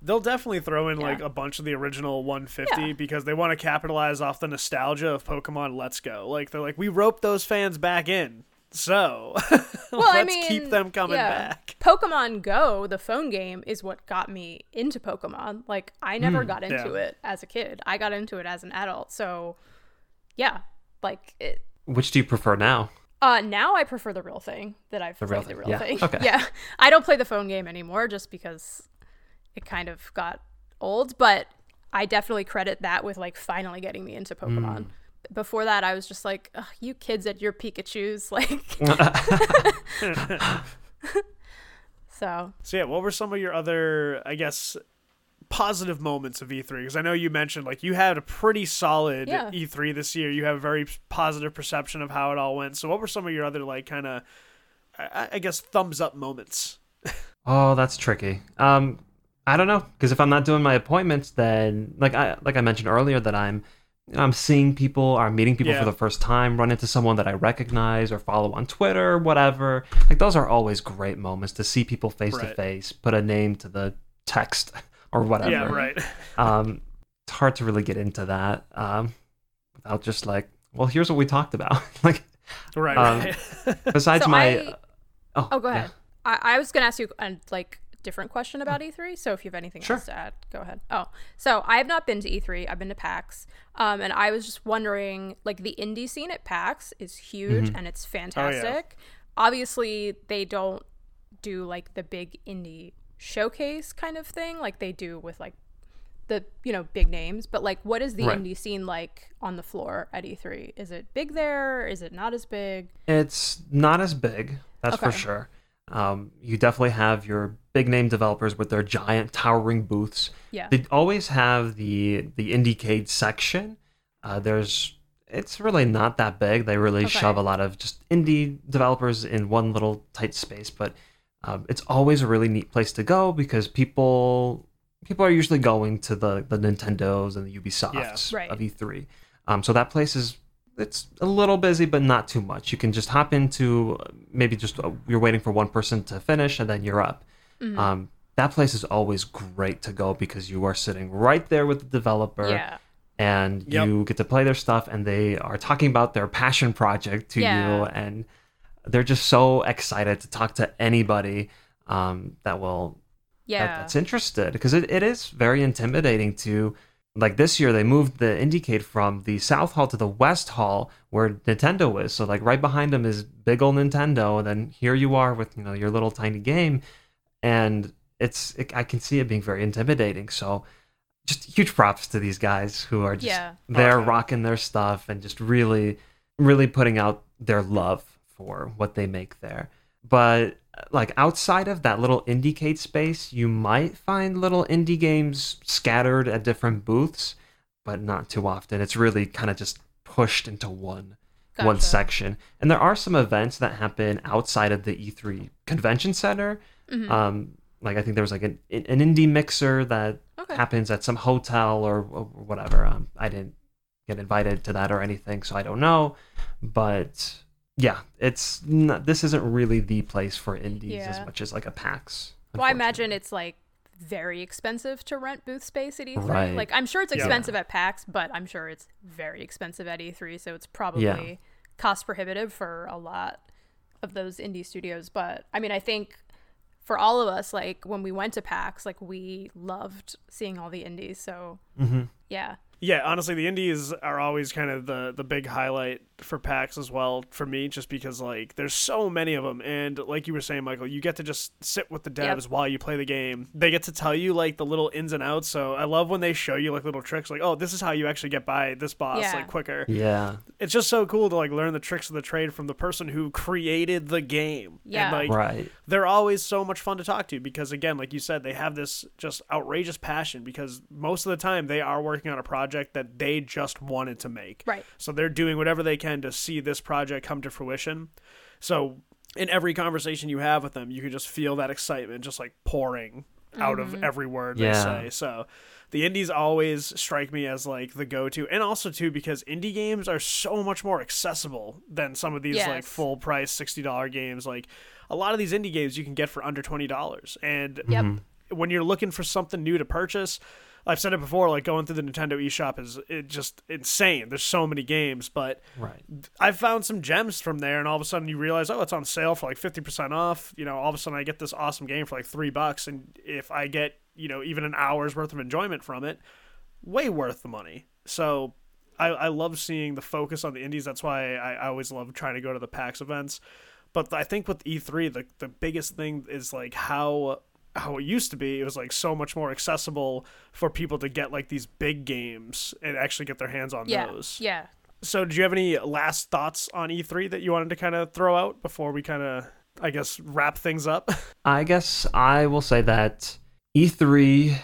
They'll definitely throw in like a bunch of the original 150 Yeah. because they want to capitalize off the nostalgia of Pokemon Let's Go. Like they're like, we roped those fans back in, so *laughs* well, let's I mean, keep them coming yeah. back. Pokemon Go, the phone game, is what got me into Pokemon. Like I never got into yeah. it as a kid. I got into it as an adult. So yeah, like it. Which do you prefer now? Uh, now I prefer the real thing that I've The real played the real yeah. thing. Okay. *laughs* Yeah, I don't play the phone game anymore just because it kind of got old. But I definitely credit that with like finally getting me into Pokemon. Mm. Before that, I was just like, you kids at your Pikachu's, *laughs* like. *laughs* so So yeah, what were some of your other, I guess, positive moments of E3? Because I know you mentioned like you had a pretty solid Yeah. E3 this year. You have a very positive perception of how it all went. So what were some of your other like kind of, I, I guess, thumbs up moments? *laughs* Oh, that's tricky. Um, I don't know because if I'm not doing my appointments, then like I like I mentioned earlier that I'm I'm seeing people or I'm meeting people Yeah. for the first time, run into someone that I recognize or follow on Twitter, whatever. Like those are always great moments to see people face to face, put a name to the text *laughs* or whatever. Yeah, right. *laughs* Um, it's hard to really get into that um, without just like, well, here's what we talked about. *laughs* like Right. Um, right. besides So my I- oh, Oh, go yeah. ahead. I, I was gonna ask you a like different question about E3. So if you have anything Sure. else to add, go ahead. Oh, so I have not been to E3. I've been to PAX, um, and I was just wondering, like the indie scene at PAX is huge Mm-hmm. and it's Oh, fantastic. Obviously, they don't do like the big indie showcase kind of thing like they do with like the you know big names but like what is the Right. indie scene like on the floor at E3 is it big there is it not as big It's not as big, that's for sure. Um, you definitely have your big name developers with their giant towering booths. yeah They always have the the Indiecade section. Uh, there's it's really not that big. They really Okay. shove a lot of just indie developers in one little tight space, but um, it's always a really neat place to go because people people are usually going to the the Nintendos and the Ubisofts Right. of E3. Um, so that place is it's a little busy, but not too much. You can just hop into uh, maybe just uh, you're waiting for one person to finish and then you're up. Mm-hmm. Um, that place is always great to go because you are sitting right there with the developer yeah and Yep. you get to play their stuff and they are talking about their passion project to Yeah. you and they're just so excited to talk to anybody um, that will yeah that, that's interested because it, it is very intimidating to like this year they moved the Indiecade from the south hall to the west hall where Nintendo is so like right behind them is big old Nintendo and then here you are with you know your little tiny game and it's it, I can see it being very intimidating so just huge props to these guys who are just Yeah. there Okay. rocking their stuff and just really really putting out their love for what they make there but like outside of that little indiecade space you might find little indie games scattered at different booths but not too often it's really kind of just pushed into one one section and there are some events that happen outside of the e3 convention center Mhm. um like i think there was like an, an indie mixer that okay happens at some hotel or, or whatever. Um, I didn't get invited to that or anything, so I don't know. But yeah, it's not, this isn't really the place for indies as much as like a PAX. well i imagine it's like very expensive to rent booth space at e3 Right. like i'm sure it's Yeah. expensive at pax but i'm sure it's very expensive at e3 so it's probably cost prohibitive for a lot of those indie studios but i mean i think for all of us like when we went to pax like we loved seeing all the indies so hmm yeah Yeah, honestly, the indies are always kind of the the big highlight for PAX as well for me, just because like there's so many of them, and like you were saying, Michael, you get to just sit with the devs Yep. while you play the game. They get to tell you like the little ins and outs. So I love when they show you like little tricks, like oh, this is how you actually get by this boss Yeah. like quicker. Yeah, It's just so cool to like learn the tricks of the trade from the person who created the game. Yeah. and, like right. they're always so much fun to talk to because again like you said they have this just outrageous passion because most of the time they are working on a project that they just wanted to make. Right. So they're doing whatever they can to see this project come to fruition. So in every conversation you have with them you can just feel that excitement just like pouring out of every word Yeah. they say. So the indies always strike me as like the go-to and also too because indie games are so much more accessible than some of these like full price $60 games. Like a lot of these indie games you can get for under $20 and yep. Mhm. when you're looking for something new to purchase I've said it before, like going through the Nintendo eShop is it just insane. There's so many games, but Right. I've found some gems from there, and all of a sudden you realize, oh, it's on sale for like fifty percent off. You know, all of a sudden I get this awesome game for like three bucks, and if I get you know even an hour's worth of enjoyment from it, way worth the money. So I, I love seeing the focus on the indies. That's why I, I always love trying to go to the PAX events. But I think with E3, the the biggest thing is like how how it used to be. It was like so much more accessible for people to get like these big games and actually get their hands on Yeah. those. Yeah. So, do you have any last thoughts on E3 that you wanted to kind of throw out before we kind of, I guess, wrap things up? *laughs* I guess I will say that E3,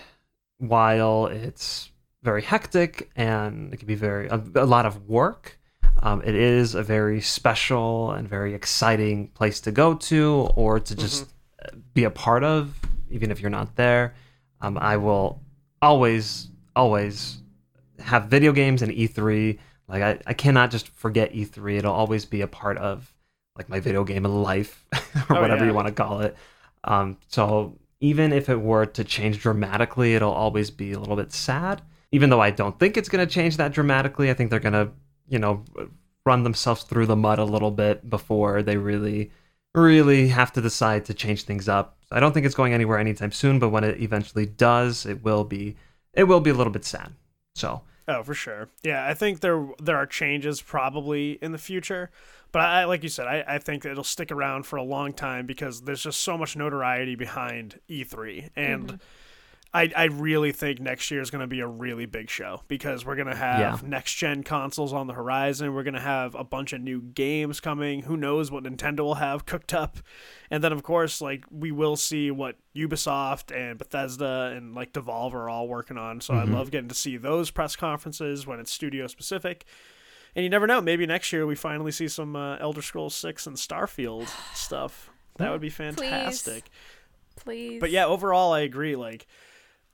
while it's very hectic and it can be very a, a lot of work, um, it is a very special and very exciting place to go to or to just uh be a part of, even if you're not there. Um, I will always, always have video games and E3. Like I, I cannot just forget E3. It'll always be a part of like my video game life *laughs* or Oh, whatever yeah. you want to call it. Um, so even if it were to change dramatically, it'll always be a little bit sad. Even though I don't think it's going to change that dramatically, I think they're going to, you know, run themselves through the mud a little bit before they really, really have to decide to change things up. I don't think it's going anywhere anytime soon, but when it eventually does, it will be, it will be a little bit sad. So oh, for sure. Yeah, I think there there are changes probably in the future, but I like you said, I, I think it'll stick around for a long time because there's just so much notoriety behind E3, and mm-hmm. I I really think next year is going to be a really big show because we're going to have Yeah. next gen consoles on the horizon. We're going to have a bunch of new games coming. Who knows what Nintendo will have cooked up, and then of course like we will see what Ubisoft and Bethesda and like Devolver are all working on. So I love getting to see those press conferences when it's studio specific. And you never know, maybe next year we finally see some uh, Elder Scrolls 6 and Starfield *sighs* stuff. That would be fantastic. Please. But yeah, overall, I agree. Like,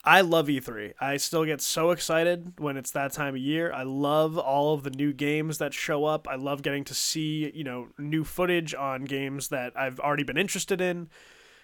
I love E3. I still get so excited when it's that time of year. I love all of the new games that show up. I love getting to see, you know, new footage on games that I've already been interested in.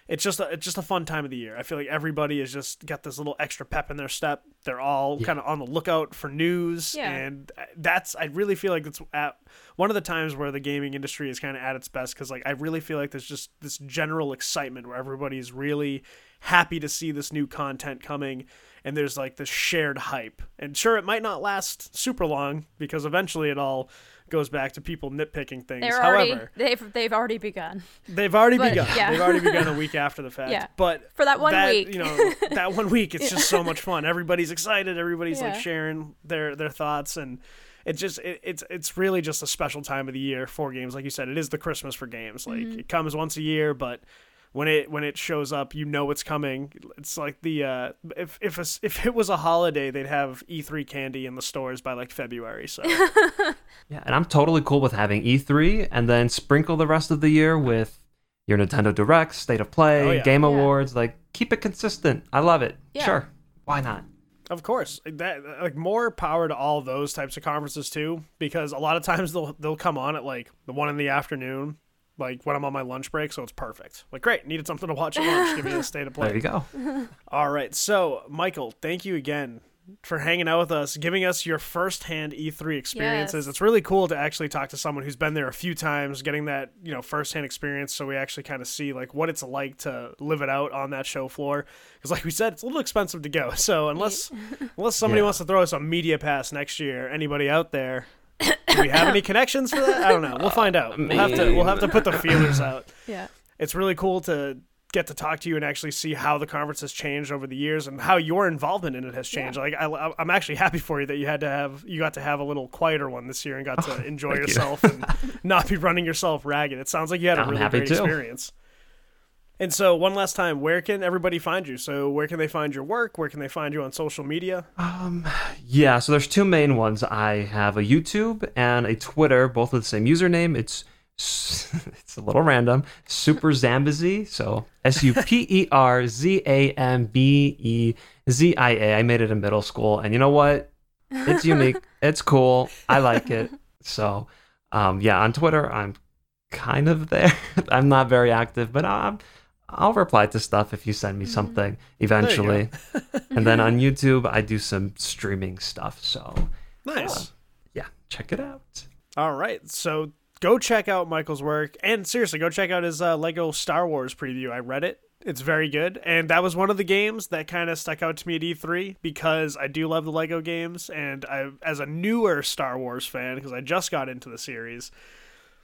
It's just a, it's just a fun time of the year. I feel like everybody has just got this little extra pep in their step. They're all kind of on the lookout for news, Yeah. and uh, that's I really feel like it's at one of the times where the gaming industry is kind of at its best because like I really feel like there's just this general excitement where everybody's really happy to see this new content coming and there's like this shared hype. And sure it might not last super long because eventually it all goes back to people nitpicking things. They're already however they've they've already begun. they've already But, begun. yeah. they've already begun a *laughs* week after the fact. Yeah. but For that one week. you know that one week it's *laughs* just so much fun. Everybody's excited. Everybody's like sharing their their thoughts. And it just it, it's it's really just a special time of the year for games. Like you said it is the christmas for games. Like Mm-hmm. it comes once a year but when it when it shows up you know it's coming it's like the uh if if a, s- if it was a holiday they'd have E3 candy in the stores by like February so *laughs* Yeah, and I'm totally cool with having E3 and then sprinkle the rest of the year with your Nintendo Direct, State of Play, Oh, yeah. Game Yeah. Awards. Like, keep it consistent. I love it. Yeah. Sure. Why not? Of course, that like more power to all those types of conferences too, because a lot of times they'll they'll come on at like the one in the afternoon, like when I'm on my lunch break, so it's perfect. Like, great, needed something to watch at lunch. Give me a state of play. There you go. *laughs* All right, so Michael, thank you again for hanging out with us, giving us your firsthand E3 experiences. Yes. It's really cool to actually talk to someone who's been there a few times, getting that you know firsthand experience, so we actually kind of see like what it's like to live it out on that show floor. Because, like we said, it's a little expensive to go. So unless *laughs* unless somebody Yeah. wants to throw us a media pass next year, anybody out there. Do we have any connections for that? I don't know. We'll find out. We'll have to. We'll have to put the feelers out *laughs* Yeah. it's really cool to get to talk to you and actually see how the conference has changed over the years and how your involvement in it has changed. Like I, I'm actually happy for you that you had to have you got to have a little quieter one this year and got *laughs* to enjoy thank you. yourself and *laughs* not be running yourself ragged. It sounds like you had a I'm really happy great too. experience. And so, one last time, where can everybody find you? So, where can they find your work? Where can they find you on social media? Um, yeah, so there's two main ones. I have a YouTube and a Twitter, both with the same username. It's *laughs* it's a little random. Super Zambezia. So S U P E R Z A M B E Z I A. I made it in middle school, and you know what? It's *laughs* unique. it's cool. I like it. So, um, yeah, on Twitter, I'm kind of there. *laughs* I'm not very active, but I'm I'll reply to stuff if you send me something eventually. and then on YouTube, I do some streaming stuff. So Nice. yeah, check it out. All right. So go check out Michael's work. And seriously, go check out his uh, Lego Star Wars preview. I read it. It's very good. And that was one of the games that kind of stuck out to me at E3 because I do love the Lego games. And I, as a newer Star Wars fan, because I just got into the series,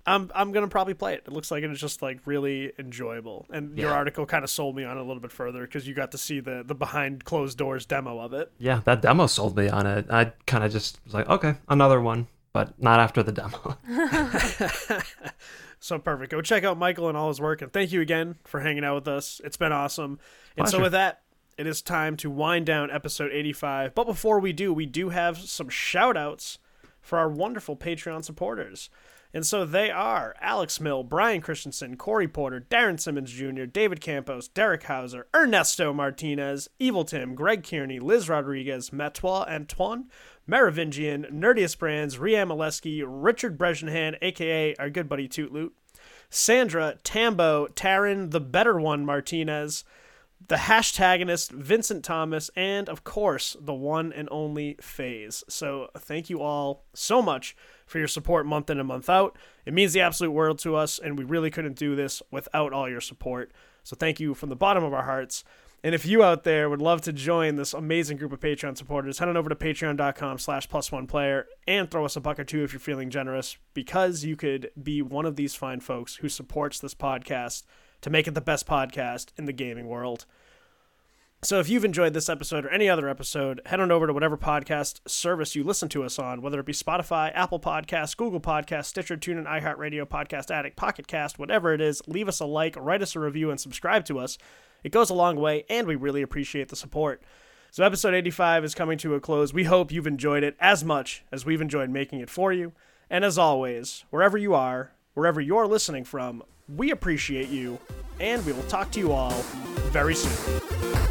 I'm, I'm going to probably play it. It looks like it's just like really enjoyable. And your article kind of sold me on it a little bit further because you got to see the, the behind closed doors demo of it. Yeah, that demo sold me on it. I kind of just was like, okay, another one, but not after the demo. *laughs* So perfect. Go check out Michael and all his work. And thank you again for hanging out with us. It's been awesome. And so with that, it is time to wind down episode 85. But before we do, we do have some shout outs for our wonderful Patreon supporters. And so they are Alex Mill, Brian Christensen, Corey Porter, Darren Simmons Jr., David Campos, Derek Hauser, Ernesto Martinez, Evil Tim, Greg Kearney, Liz Rodriguez, Matois Antoine, Merovingian, Nerdious Brands, Riam Oleski, Richard Bresgenhan, aka our good buddy Tootloot, Sandra, Tambo, Taryn, the better one Martinez, the hashtagonist Vincent Thomas, and of course the one and only Phase. So thank you all so much for your support month in and month out. It means the absolute world to us, and we really couldn't do this without all your support. So thank you from the bottom of our hearts. And if you out there would love to join this amazing group of Patreon supporters, head on over to patreon.com slash plus one player and throw us a buck or two if you're feeling generous, because you could be one of these fine folks who supports this podcast to make it the best podcast in the gaming world. So if you've enjoyed this episode or any other episode, head on over to whatever podcast service you listen to us on, whether it be Spotify, Apple Podcasts, Google Podcasts, Stitcher, TuneIn, iHeartRadio, Podcast Addict, Pocket Cast, whatever it is. Leave us a like, write us a review, and subscribe to us. It goes a long way, and we really appreciate the support. So episode 85 is coming to a close. We hope you've enjoyed it as much as we've enjoyed making it for you. And as always, wherever you are, wherever you're listening from, we appreciate you, and we will talk to you all very soon.